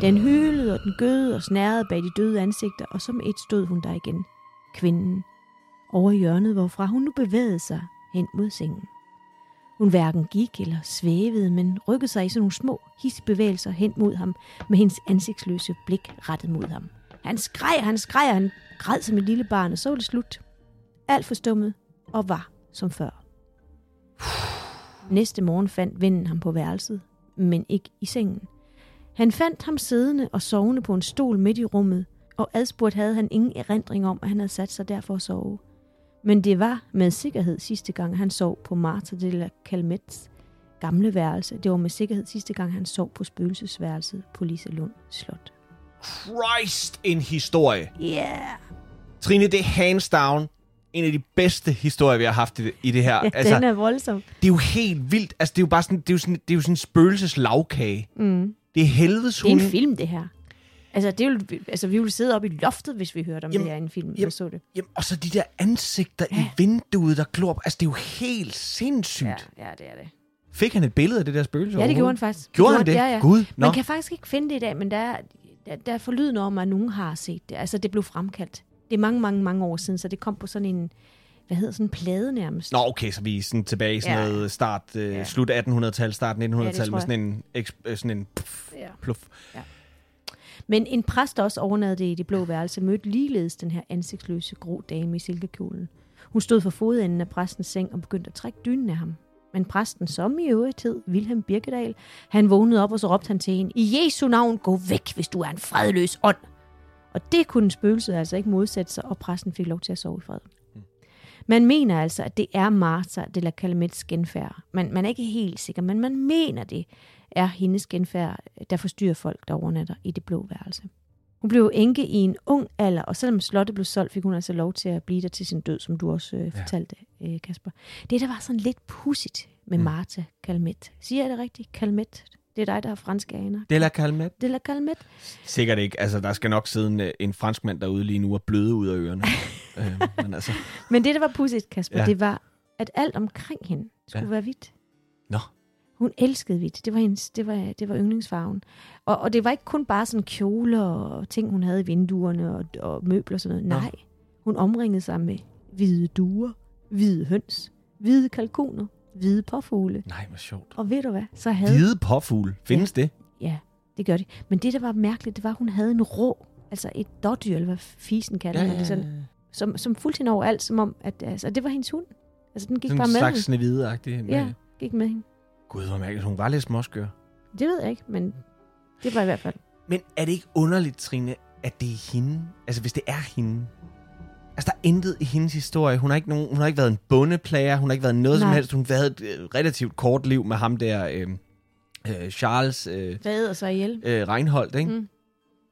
Den hylede, og den gøde og snærede bag de døde ansigter, og som et stod hun der igen. Kvinden. Over hjørnet, hvorfra hun nu bevægede sig hen mod sengen. Hun hverken gik eller svævede, men rykkede sig i sådan nogle små hisbevægelser hen mod ham, med hendes ansigtsløse blik rettet mod ham. Han skreg, han skreg, han græd som et lille barn, og så var det slut. Alt forstummet og var som før. Næste morgen fandt vennen ham på værelset, men ikke i sengen. Han fandt ham siddende og sovende på en stol midt i rummet, og adspurgt havde han ingen erindring om, at han havde sat sig der for at sove. Men det var med sikkerhed sidste gang, han sov på Marta de la Calmets gamle værelse. Det var med sikkerhed sidste gang, han sov på spøgelsesværelset på Liselund Slot. Christ, en historie. Yeah! Trine, det er hands down en af de bedste historier, vi har haft i, i det her. Ja, altså, den er voldsom. det er jo helt vildt. Altså, det er jo bare sådan, det er jo sådan, det er jo sådan en spøgelses lavkage. Mm. Det er helvedes Det er en film, det her. Altså, det vil, altså, vi ville sidde oppe i loftet, hvis vi hørte om Jamen, det her i en film, jamen, så det. Jamen, og så de der ansigter ja. i vinduet, der glor op. Altså, det er jo helt sindssygt. Ja, Ja. det er det. Fik han et billede af det der spøgelse Ja, det gjorde han faktisk. Det Gjorde han det? Ja, ja. Gud, nå. Man kan faktisk ikke finde det i dag, men der, er- der, der er forlydende om, at nogen har set det. Altså, det blev fremkaldt. Det er mange, mange, mange år siden, så det kom på sådan en, hvad hedder sådan en plade nærmest. Nå, okay, så vi er sådan tilbage i sådan Ja. noget start, øh, Ja. slut 1800-tal, start 1900-tal, tror med sådan en, eks- øh, sådan en pff, Ja. pluff. Men en præst, der også overnattede i det blå værelse, mødte ligeledes den her ansigtsløse grå dame i silkekjolen. Hun stod for fodenden af præstens seng og begyndte at trække dynen af ham. Men præsten, som i øvrigt hed Wilhelm Birkedal, han vågnede op, og så råbte han til hende, I Jesu navn, gå væk, hvis du er en fredløs ånd. Og det kunne spøgelset altså ikke modsætte sig, og præsten fik lov til at sove i fred. Man mener altså, at det er Martha de la Calamets genfærd. Man, man er ikke helt sikker, men man mener det er hendes genfærd, der forstyrrer folk, der overnatter i det blå værelse. Hun blev enke i en ung alder, og selvom slottet blev solgt, fik hun altså lov til at blive der til sin død, som du også øh, fortalte, øh, Kasper. Det, der var sådan lidt pudsigt med Mm. Martha Calmet. Siger jeg det rigtigt? Calmet. Det er dig, der har franske aner. Det la Calmet. De la Calmet. Sikkert ikke. Altså, der skal nok sidde en, en franskmand derude lige nu og bløde ud af ørerne. øh, men altså, Men det, der var pudsigt, Kasper, Ja. det var, at alt omkring hende skulle ja. være hvidt. Nå. Hun elskede hvidt. Det var, hendes, det var, det var yndlingsfarven. Og, og det var ikke kun bare sådan kjoler og ting, hun havde i vinduerne og, og møbler og sådan noget. Nå. Nej, hun omringede sig med hvide duer, hvide høns, hvide kalkuner, hvide påfugle. nej, hvor sjovt. Og ved du hvad? Så havde... Hvide påfugle. Findes det? Ja, det gør de. Men det, der var mærkeligt, det var, at hun havde en rå, altså et dårdyr, eller hvad fisen kalder man det, sådan, som, som fulgte hende overalt, som om, at altså, det var hendes hund. Altså, den gik Sådan bare med slags snehvide-agtig. Ja, gik med hende. Gud, hvor mærkeligt. Hun var lidt småskør. Det ved jeg ikke, men det var i hvert fald. Men er det ikke underligt, Trine, at det er hende? Altså, hvis det er hende. Altså, der er intet i hendes historie. Hun har ikke, nogen, hun har ikke været en bondeplager. Hun har ikke været noget som Nej. helst. Hun har været et øh, relativt kort liv med ham der, øh, øh, Charles øh, Hvad æder sig ihjel? øh, Reinholdt, ikke? Mm.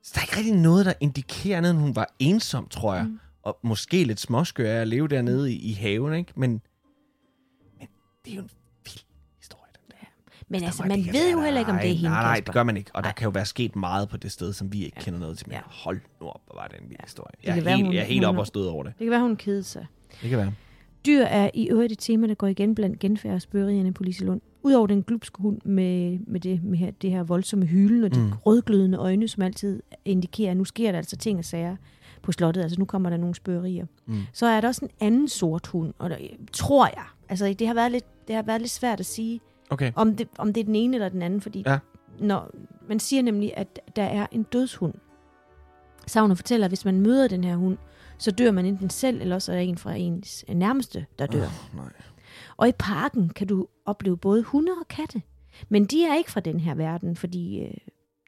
Så der er ikke rigtig noget, der indikerer end hun var ensom, tror jeg. Mm. Og måske lidt småskør af at leve dernede i, i haven, ikke? Men, men det er jo en Men Der altså, må- man kan ved jo heller ikke, om det er hende, Nej, nej, Kasper. det gør man ikke. Og der Nej. kan jo være sket meget på det sted, som vi ikke Ja. kender noget til. Men Ja. hold nu op, hvor var det en vild historie. Det Jeg er, være, helt, hun- jeg er helt hun op og stød over det. Det kan være, hun kedede sig. Det kan være. Dyr er i øvrigt et tema, der går igen blandt genfærd og spørgerierne på Liselund. Udover den glupske hund med, med, det, med her, det her voldsomme hylen og de Mm. rødglødende øjne, som altid indikerer, at nu sker der altså ting og sager på slottet. Altså nu kommer der nogle spørgerier. Mm. Så er der også en anden sort hund, og der, tror jeg. Altså det har været lidt, det har været lidt svært at sige, Okay. om det, om det er den ene eller den anden, fordi Ja. når, man siger nemlig, at der er en dødshund. Savnet fortæller, at hvis man møder den her hund, så dør man enten selv, eller også er der en fra ens nærmeste, der dør. Oh, nej. Og i parken kan du opleve både hunde og katte. Men de er ikke fra den her verden, fordi øh,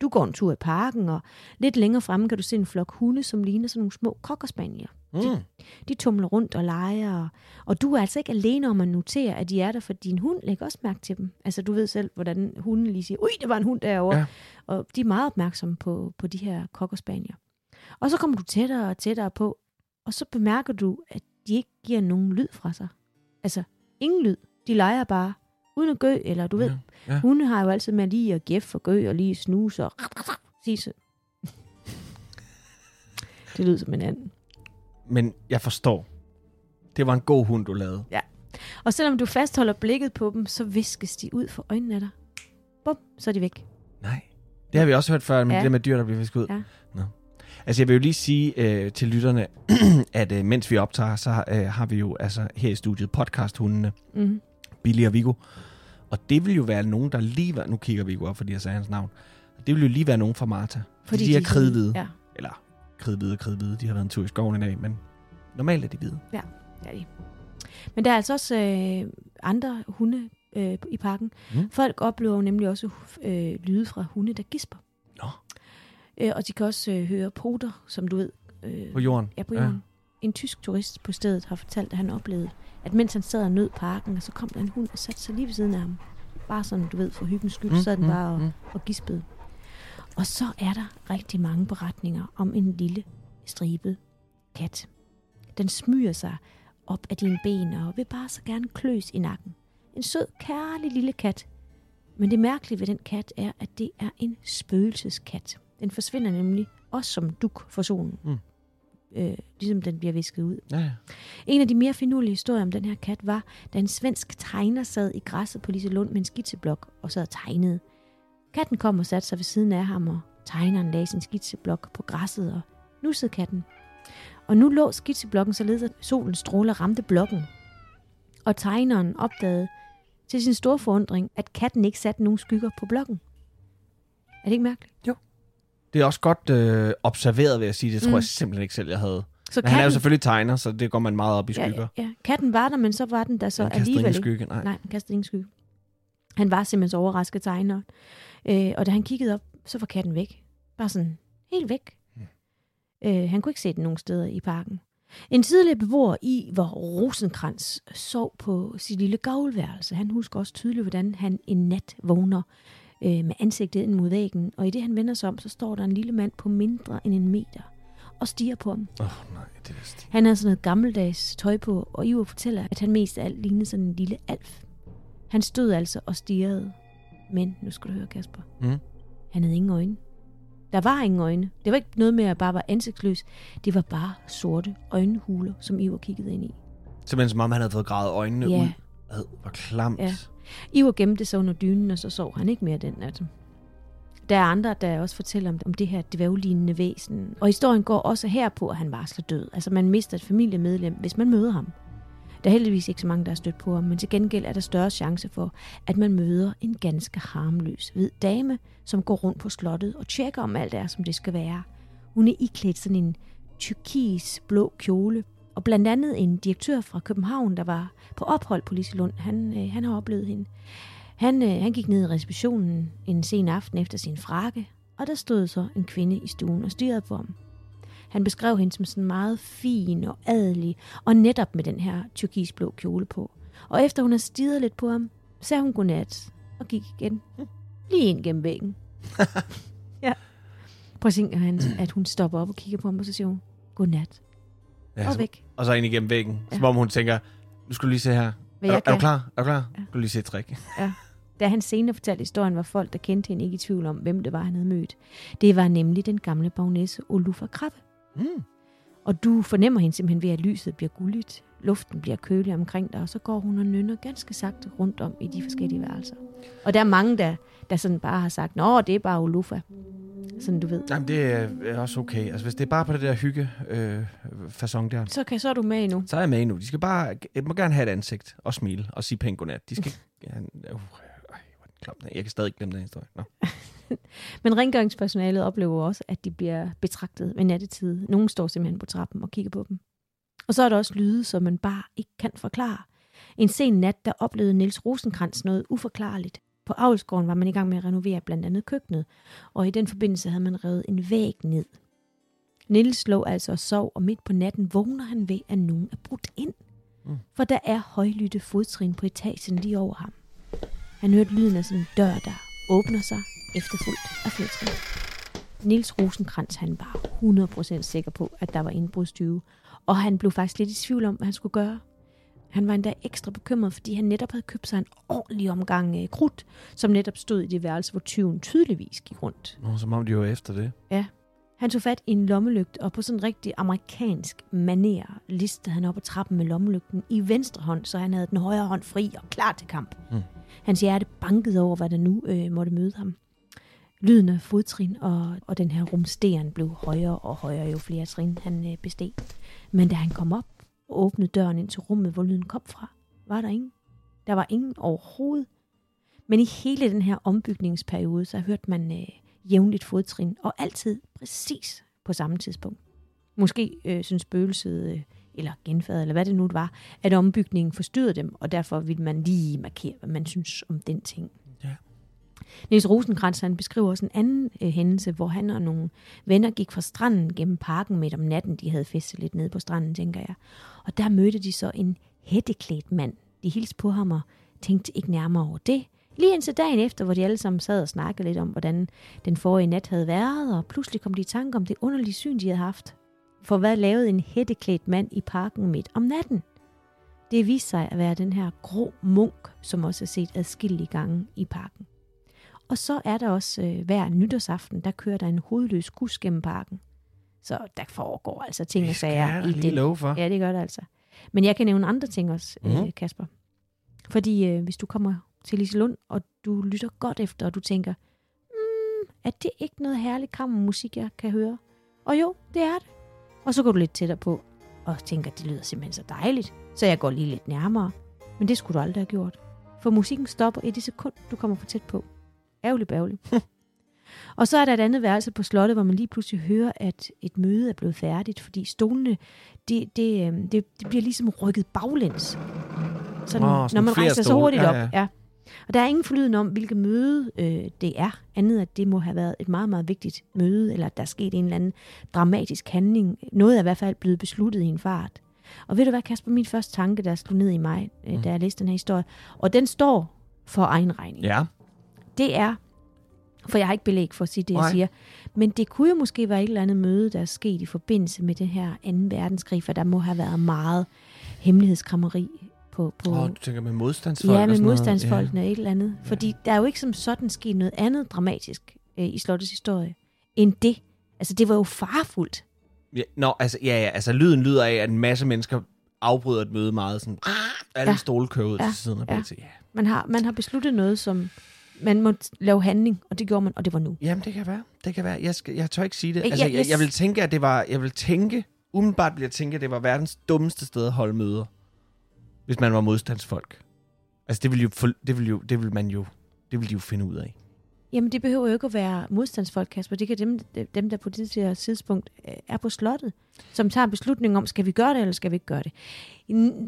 Du går en tur i parken, og lidt længere fremme kan du se en flok hunde, som ligner sådan nogle små kokkerspanier. Mm. De tumler rundt og leger, og, og du er altså ikke alene om at notere, at de er der, for din hund lægger også mærke til dem. Altså du ved selv, hvordan hunden lige siger, ui, der var en hund derovre. Ja. Og de er meget opmærksomme på, på de her kokkerspanier. Og så kommer du tættere og tættere på, og så bemærker du, at de ikke giver nogen lyd fra sig. Altså, ingen lyd. De leger bare uden at gø, eller du ved, Ja, ja. hunde har jo altid med lige at gæffe og gø og lige snuse og sige Det lyder som en anden. Men jeg forstår. Det var en god hund, du lavede. Og selvom du fastholder blikket på dem, så viskes de ud for øjnene af dig. Bum, så er de væk. Nej. Det har vi også hørt før, med Ja. ja. det med dyr, der bliver fisket ud. Ja. Nå. Altså, jeg vil jo lige sige øh, til lytterne, at øh, mens vi optager, så øh, har vi jo altså her i studiet podcasthundene, Mm. Billy og Viggo. Og det vil jo være nogen, der lige var... Nu kigger Viggo op, fordi jeg sagde hans navn. Det vil jo lige være nogen fra Marta. Fordi, de er kridhvide. Ja, Eller kridhvide og kridhvide. De har været en tur i skoven i dag, men normalt er de hvide. det er de. Men der er altså også øh, andre hunde øh, i parken. Mm. Folk oplever jo nemlig også øh, lyde fra hunde, der gisper. Nå. Øh, og de kan også øh, høre poter, som du ved. Øh, På jorden. Ja, på jorden. Ja. En tysk turist på stedet har fortalt, at han oplevede, at mens han sad og nød parken, og så kom der en hund og satte sig lige ved siden af ham. Bare sådan, du ved, for hyggens skyld, mm, så den bare og, mm. og gispede. Og så er der rigtig mange beretninger om en lille stribet kat. Den smyger sig op af dine ben og vil bare så gerne kløs i nakken. En sød, kærlig lille kat. Men det mærkelige ved den kat er, at det er en spøgelseskat. Den forsvinder nemlig også som duk for solen. Mm. Øh, ligesom den bliver visket ud. Ja, ja. En af de mere finurlige historier om den her kat var, da en svensk tegner sad i græsset på Lise Lund med en skitseblok og sad og tegnede. Katten kom og satte sig ved siden af ham, og tegneren lagde sin skitseblok på græsset og nussede katten. Og nu lå skitseblokken således, at solens stråler ramte blokken. Og tegneren opdagede til sin store forundring, at katten ikke satte nogen skygger på blokken. Er det ikke mærkeligt? Det er også godt øh, observeret, vil jeg sige. Det tror Mm. mm. jeg simpelthen ikke selv, jeg havde. Så Men han er jo selvfølgelig tegner, så det går man meget op i skygger. ja, ja, katten var der, men så var den der så Han alligevel ikke. skygge, nej. Nej, han kastede ingen skygge. Han var simpelthen så overrasket tegner. Øh, og da han kiggede op, så var katten væk. Bare sådan helt væk. Hmm. Øh, han kunne ikke se den nogen steder i parken. En tidligere beboer i, hvor Rosenkrantz sov på sit lille gavlværelse. Han husker også tydeligt, hvordan han en nat vågner øh, med ansigtet ind mod væggen. Og i det han vender sig om, så står der en lille mand på mindre end en meter og stiger på ham. Åh, oh, nej, det er vist. Han havde sådan noget gammeldags tøj på, og Ivar fortæller, at han mest af alt lignede sådan en lille alf. Han stod altså og stirrede. Men, nu skal du høre, Kasper. Mm. Han havde ingen øjne. Der var ingen øjne. Det var ikke noget med at bare være ansigtsløs. Det var bare sorte øjenhuler, som Ivar kiggede ind i. Simpelthen som om han havde fået gravet øjnene Ja. ud. Ad, hvor klamt. Ja. Iver gemte sig under dynen, og så sov han ikke mere den nat. Der er andre, der også fortæller om, om det her dværglignende væsen. Og historien går også her på, at han varsler død. Altså man mister et familiemedlem, hvis man møder ham. Der er heldigvis ikke så mange, der er stødt på ham, men til gengæld er der større chance for, at man møder en ganske harmløs hvid dame, som går rundt på slottet og tjekker, om alt er, som det skal være. Hun er iklædt sådan en tyrkis blå kjole, og blandt andet en direktør fra København, der var på ophold på Liselund, han, øh, han har oplevet hende. Han, øh, han gik ned i receptionen en sen aften efter sin frakke, og der stod så en kvinde i stuen og styrede på ham. Han beskrev hende som sådan meget fin og adelig, og netop med den her tyrkisblå kjole på. Og efter hun havde stirret lidt på ham, sagde hun godnat og gik igen. Lige ind gennem væggen. ja. Prøv at tænke, at hun stopper op og kigger på ham, og så siger hun, godnat. Ja, Og så, væk. og så ind igennem væggen. Ja. Som om hun tænker, nu skal du lige se her. Hvad Er, er du klar? Er du klar? Ja. Du kan lige se et trick. Da han senere fortalte historien, var folk, der kendte hende, ikke i tvivl om, hvem det var, han havde mødt. Det var nemlig den gamle bagnæse Olufa Krabbe. Mm. Og du fornemmer hende simpelthen ved, at lyset bliver gulligt, luften bliver kølig omkring dig, og så går hun og nynner ganske sagte rundt om i de forskellige værelser. Og der er mange, der, der sådan bare har sagt, nå, det er bare Olufa. Sådan du ved. Jamen, det er også okay. Altså, hvis det er bare på det der hygge øh, façon der, Så, kan, så er du med endnu. så er jeg med nu. De skal bare, jeg må gerne have et ansigt og smile og sige pænt godnat. De skal ikke... Ja, uh. Jeg kan stadig ikke glemme den historie. Nå. Men rengøringspersonalet oplever også, at de bliver betragtet ved nattetid. Nogle står simpelthen på trappen og kigger på dem. Og så er der også lyde, som man bare ikke kan forklare. En sen nat, der oplevede Niels Rosenkrantz noget uforklarligt. På avlsgården var man i gang med at renovere blandt andet køkkenet, og i den forbindelse havde man revet en væg ned. Nils lå altså og sov, og midt på natten vågner han ved, at nogen er brudt ind. Mm. For der er højlytte fodtrin på etagen lige over ham. Han hørte lyden af sådan en dør, der åbner sig, efterfulgt af fodtrin. Nils Rosenkrantz han var 100% sikker på, at der var indbrudstyve, og han blev faktisk lidt i tvivl om, hvad han skulle gøre. Han var endda ekstra bekymret, fordi han netop havde købt sig en ordentlig omgang øh, krudt, som netop stod i det værelse, hvor tyven tydeligvis gik rundt. Nå, som om de var efter det. Ja. Han tog fat i en lommelygt, og på sådan en rigtig amerikansk maner listede han op ad trappen med lommelygten i venstre hånd, så han havde den højre hånd fri og klar til kamp. Mm. Hans hjerte bankede over, hvad der nu øh, måtte møde ham. Lyden af fodtrin og, og den her rumsteren blev højere og højere, jo flere trin han øh, besteg. Men da han kom op og åbnede døren ind til rummet, hvor lyden kom fra, var der ingen. Der var ingen overhovedet. Men i hele den her ombygningsperiode, så hørte man øh, jævnligt fodtrin, og altid præcis på samme tidspunkt. Måske øh, synes spøgelset, øh, eller genfærdet, eller hvad det nu var, at ombygningen forstyrrede dem, og derfor ville man lige markere, hvad man synes om den ting. Ja. Niels Rosenkrantz han beskriver også en anden øh, hændelse, hvor han og nogle venner gik fra stranden gennem parken midt om natten. De havde festet lidt nede på stranden, tænker jeg. Og der mødte de så en hætteklædt mand. De hilste på ham og tænkte ikke nærmere over det. Lige indtil dagen efter, hvor de alle sammen sad og snakkede lidt om, hvordan den forrige nat havde været, og pludselig kom de i tanke om det underlige syn, de havde haft. For hvad lavede en hætteklædt mand i parken midt om natten? Det viste sig at være den her grå munk, som også er set adskillige gange i parken. Og så er der også øh, hver nytårsaften, der kører der en hovedløs kus gennem parken. Så der foregår altså ting og sager i det. Love for. Ja, det gør der altså. Men jeg kan nævne andre ting også, mm. øh, Kasper. Fordi øh, hvis du kommer til Liselund, og du lytter godt efter, og du tænker, mm, er det ikke noget herligt kammermusik, jeg kan høre? Og jo, det er det. Og så går du lidt tættere på, og tænker, det lyder simpelthen så dejligt, så jeg går lige lidt nærmere. Men det skulle du aldrig have gjort. For musikken stopper i det sekund, du kommer for tæt på. Ærgerlig bærgerlig. og så er der et andet værelse på slottet, hvor man lige pludselig hører, at et møde er blevet færdigt, fordi stolene, det, det, øhm, det, det bliver ligesom rykket baglæns. Sådan, oh, når man rejser så hurtigt op. Ja, ja. Ja. Og der er ingen forlyden om, hvilket møde øh, det er, andet at det må have været et meget, meget vigtigt møde, eller at der er sket en eller anden dramatisk handling. Noget er i hvert fald blevet besluttet i en fart. Og ved du hvad, Kasper, min første tanke, der slog ned i mig, øh, mm. da jeg læste den her historie, og den står for egen regning. Ja. Det er, for jeg har ikke belæg for at sige det, Nej. jeg siger, men det kunne jo måske være et eller andet møde, der er sket i forbindelse med det her 2. verdenskrig, for der må have været meget hemmelighedskrammeri på... på oh, du tænker med modstandsfolk Ja, med modstandsfolkene og ja. et eller andet. Fordi ja. der er jo ikke som sådan sket noget andet dramatisk øh, i slottets historie, end det. Altså, det var jo farfuldt. Ja, nå, altså, ja, ja, altså lyden lyder af, at en masse mennesker afbryder et møde meget sådan, alle ja. stole kører ud ja. til siden af ja. ja. Man har, man har besluttet noget, som man må lave handling, og det gjorde man, og det var nu. Jamen, det kan være. Det kan være. Jeg, skal, jeg tør ikke sige det. Altså, jeg, jeg, jeg, vil tænke, at det var, jeg vil tænke, umiddelbart vil jeg tænke, at det var verdens dummeste sted at holde møder hvis man var modstandsfolk. Altså, det vil, jo, det vil, jo, det vil man jo, det vil de jo finde ud af. Jamen, det behøver jo ikke at være modstandsfolk, Kasper. Det kan dem, dem der på det her tidspunkt øh, er på slottet, som tager en beslutning om, skal vi gøre det, eller skal vi ikke gøre det.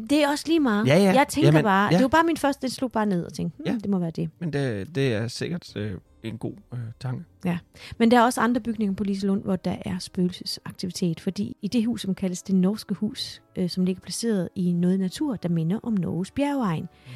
Det er også lige meget. Ja, ja. Jeg tænker Jamen, bare, ja. det var bare min første, det slog bare ned og tænkte, hmm, ja. det må være det. Men det, det er sikkert øh, en god øh, tanke. Ja, men der er også andre bygninger på Liselund, hvor der er spøgelsesaktivitet, fordi i det hus, som kaldes det norske hus, øh, som ligger placeret i noget natur, der minder om Norges bjergegn, mm.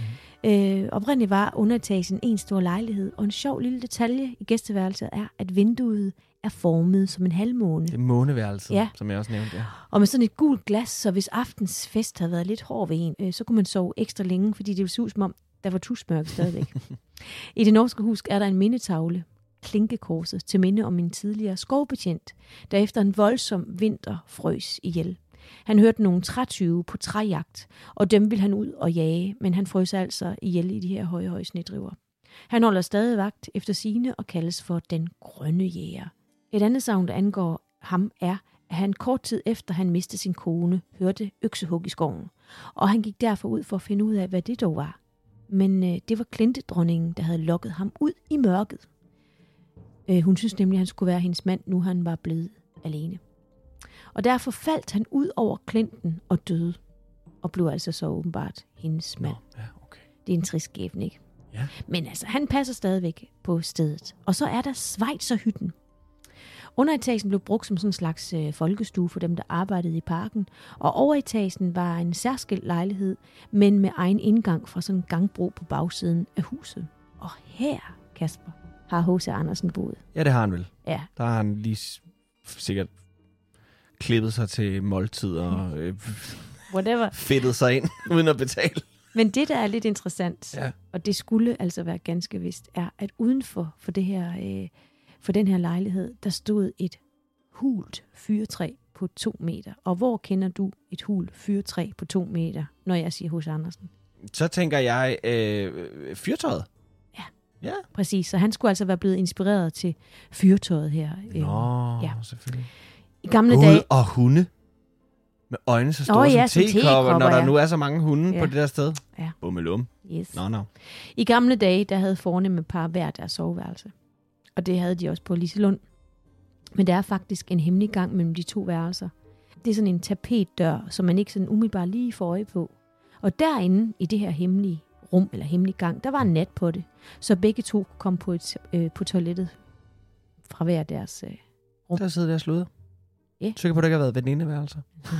Øh, oprindeligt var underetagen en stor lejlighed, og en sjov lille detalje i gæsteværelset er, at vinduet er formet som en halvmåne. Det er måneværelset, ja. som jeg også nævnte. Ja. Og med sådan et gult glas, så hvis aftens fest havde været lidt hård ved en, øh, så kunne man sove ekstra længe, fordi det ville se ud som om, der var tusmørke stadigvæk. I det norske hus er der en mindetavle, Klinkekorset, til minde om en tidligere skovbetjent, der efter en voldsom vinter frøs ihjel. Han hørte nogle trætyve på træjagt, og dem ville han ud og jage, men han frøs altså ihjel i de her høje, høje snedriver. Han holder stadig vagt efter sine og kaldes for den grønne jæger. Et andet savn, der angår ham, er, at han kort tid efter han mistede sin kone, hørte øksehug i skoven, og han gik derfor ud for at finde ud af, hvad det dog var. Men øh, det var klintedronningen, der havde lokket ham ud i mørket. Øh, hun synes nemlig, at han skulle være hendes mand, nu han var blevet alene. Og derfor faldt han ud over klinten og døde, og blev altså så åbenbart hendes mand. Nå, ja, okay. Det er en trist skæbne, ikke? Ja. Men altså, han passer stadigvæk på stedet. Og så er der Schweizerhytten. Underetagen blev brugt som sådan en slags øh, folkestue for dem, der arbejdede i parken. Og overetagen var en særskilt lejlighed, men med egen indgang fra sådan en gangbro på bagsiden af huset. Og her, Kasper, har H.C. Andersen boet. Ja, det har han vel. Ja, Der har han lige sikkert klippet sig til måltid og øh, whatever. fedtet sig ind uden at betale. Men det, der er lidt interessant, Ja. og det skulle altså være ganske vist, er, at udenfor for, det her, øh, for den her lejlighed, der stod et hult fyrtræ på to meter. Og hvor kender du et hult fyrtræ på to meter, når jeg siger hos Andersen? Så tænker jeg, øh, fyrtøjet. Ja. Ja. Præcis, så han skulle altså være blevet inspireret til fyrtøjet her. øh, Nå, ja. selvfølgelig. I gamle Gud dage, og hunde. Med øjne så store Nå ja, som som tekopper, når der ja. nu er så mange hunde Ja. på det der sted. Ja. Bummelum. yes. Nå, nå. I gamle dage, der havde fornemme par hver deres soveværelse. Og det havde de også på Liselund. Men der er faktisk en hemmelig gang mellem de to værelser. Det er sådan en tapetdør, som man ikke sådan umiddelbart lige får øje på. Og derinde i det her hemmelige rum, eller hemmelige gang, der var en nat på det. Så begge to kunne komme på, et, øh, på toilettet fra hver deres... Øh. Rum. Der sidder der sluder. Ja. Sikker på, at der ikke har været venindeværelser.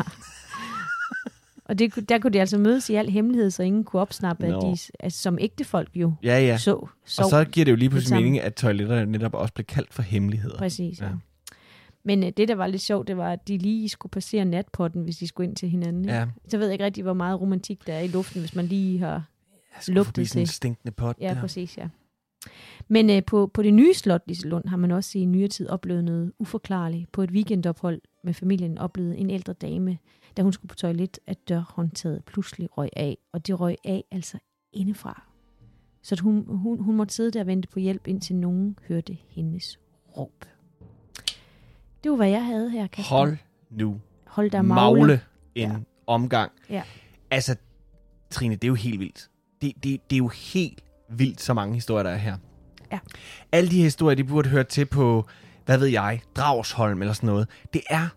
Og det, kunne- der kunne de altså mødes i al hemmelighed, så ingen kunne opsnappe, Nå. at de altså, som ægte folk jo Ja, ja. så. så Og så giver det jo lige pludselig mening, at toiletter netop også blev kaldt for hemmeligheder. Præcis, ja. Ja. ja. Men øh, det, der var lidt sjovt, det var, at de lige skulle passere natpotten, hvis de skulle ind til hinanden. ikke? Ja. Så ved jeg ikke rigtig, hvor meget romantik der er i luften, hvis man lige har... Jeg skulle Lugtet forbi sådan en til. stinkende pot Ja, der. præcis, ja. Men øh, på, på det nye slot, Liselund, har man også i nyere tid oplevet noget uforklarligt. På et weekendophold med familien oplevede en ældre dame, da hun skulle på toilet, at dørhåndtaget pludselig røg af. Og det røg af altså indefra. Så at hun, hun, hun måtte sidde der og vente på hjælp, indtil nogen hørte hendes råb. Det var, hvad jeg havde her, Kasper. Hold nu Hold der magle, magle. en Ja. omgang. Ja. Altså, Trine, det er jo helt vildt. Det, det, det er jo helt vildt, så mange historier, der er her. Ja. Alle de historier, de burde høre til på, hvad ved jeg, Dragsholm eller sådan noget. Det er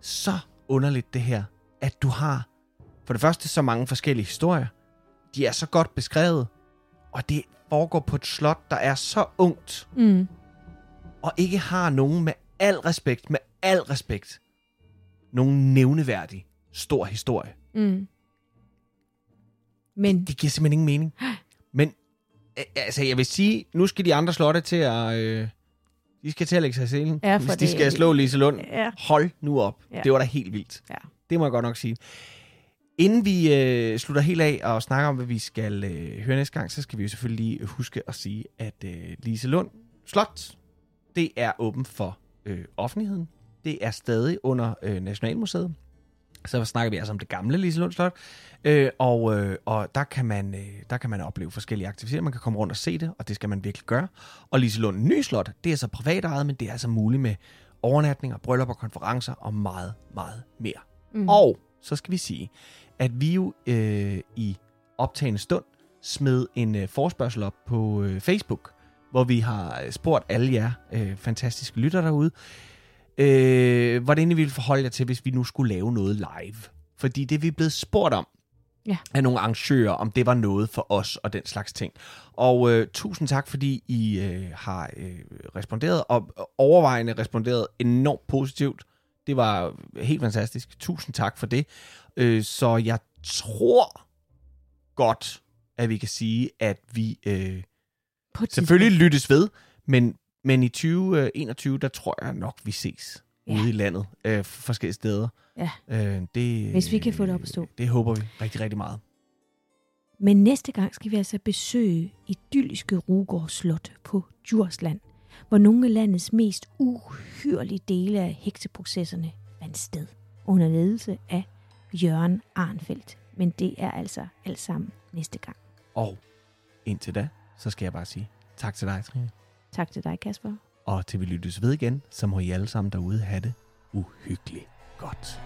så underligt det her, at du har for det første så mange forskellige historier. De er så godt beskrevet, og det foregår på et slot, der er så ungt, Mm. og ikke har nogen med al respekt, med al respekt, nogen nævneværdig stor historie. Mm. Men Det giver simpelthen ingen mening. Men altså, jeg vil sige, nu skal de andre slotte til at... Øh, de skal til at lægge sig i selen. Ja, Hvis de skal slå Lise Lund. ja, Hold nu op. Ja. Det var da helt vildt. Ja. Det må jeg godt nok sige. Inden vi øh, slutter helt af og snakker om, hvad vi skal øh, høre næste gang, så skal vi jo selvfølgelig lige huske at sige, at øh, Lise Lund Slot, det er åben for øh, offentligheden. Det er stadig under øh, Nationalmuseet. Så snakker vi altså om det gamle Liselund Slot. Øh, og øh, og der, kan man, øh, der kan man opleve forskellige aktiviteter. Man kan komme rundt og se det, og det skal man virkelig gøre. Og Liselund Ny Slot, det er så privat ejet, men det er altså muligt med overnatninger, bryllupper, konferencer og meget, meget mere. Mm. Og så skal vi sige, at vi jo øh, i optagende stund smed en øh, forspørgsel op på øh, Facebook, hvor vi har øh, spurgt alle jer øh, fantastiske lytter derude, øh, hvordan I ville forholde jer til, hvis vi nu skulle lave noget live. Fordi det er vi blevet spurgt om Ja. af nogle arrangører, om det var noget for os og den slags ting. Og øh, tusind tak, fordi I øh, har øh, responderet, og overvejende responderet enormt positivt. Det var helt fantastisk. Tusind tak for det. Øh, så jeg tror godt, at vi kan sige, at vi øh, På selvfølgelig lyttes ved, men, men i 2021, der tror jeg nok, vi ses Ja. ude i landet, øh, forskellige steder. Ja. Øh, det, Hvis vi kan få det op at stå. Det håber vi rigtig, rigtig meget. Men næste gang skal vi altså besøge idylliske Rugård Slot på Djursland, hvor nogle af landets mest uhyrlige dele af hekseprocesserne fandt sted under ledelse af Jørgen Arnfeldt. Men det er altså alt sammen næste gang. Og indtil da, så skal jeg bare sige tak til dig, Trine. Tak til dig, Kasper. Og til vi lyttes ved igen, så må I alle sammen derude have det uhyggeligt godt.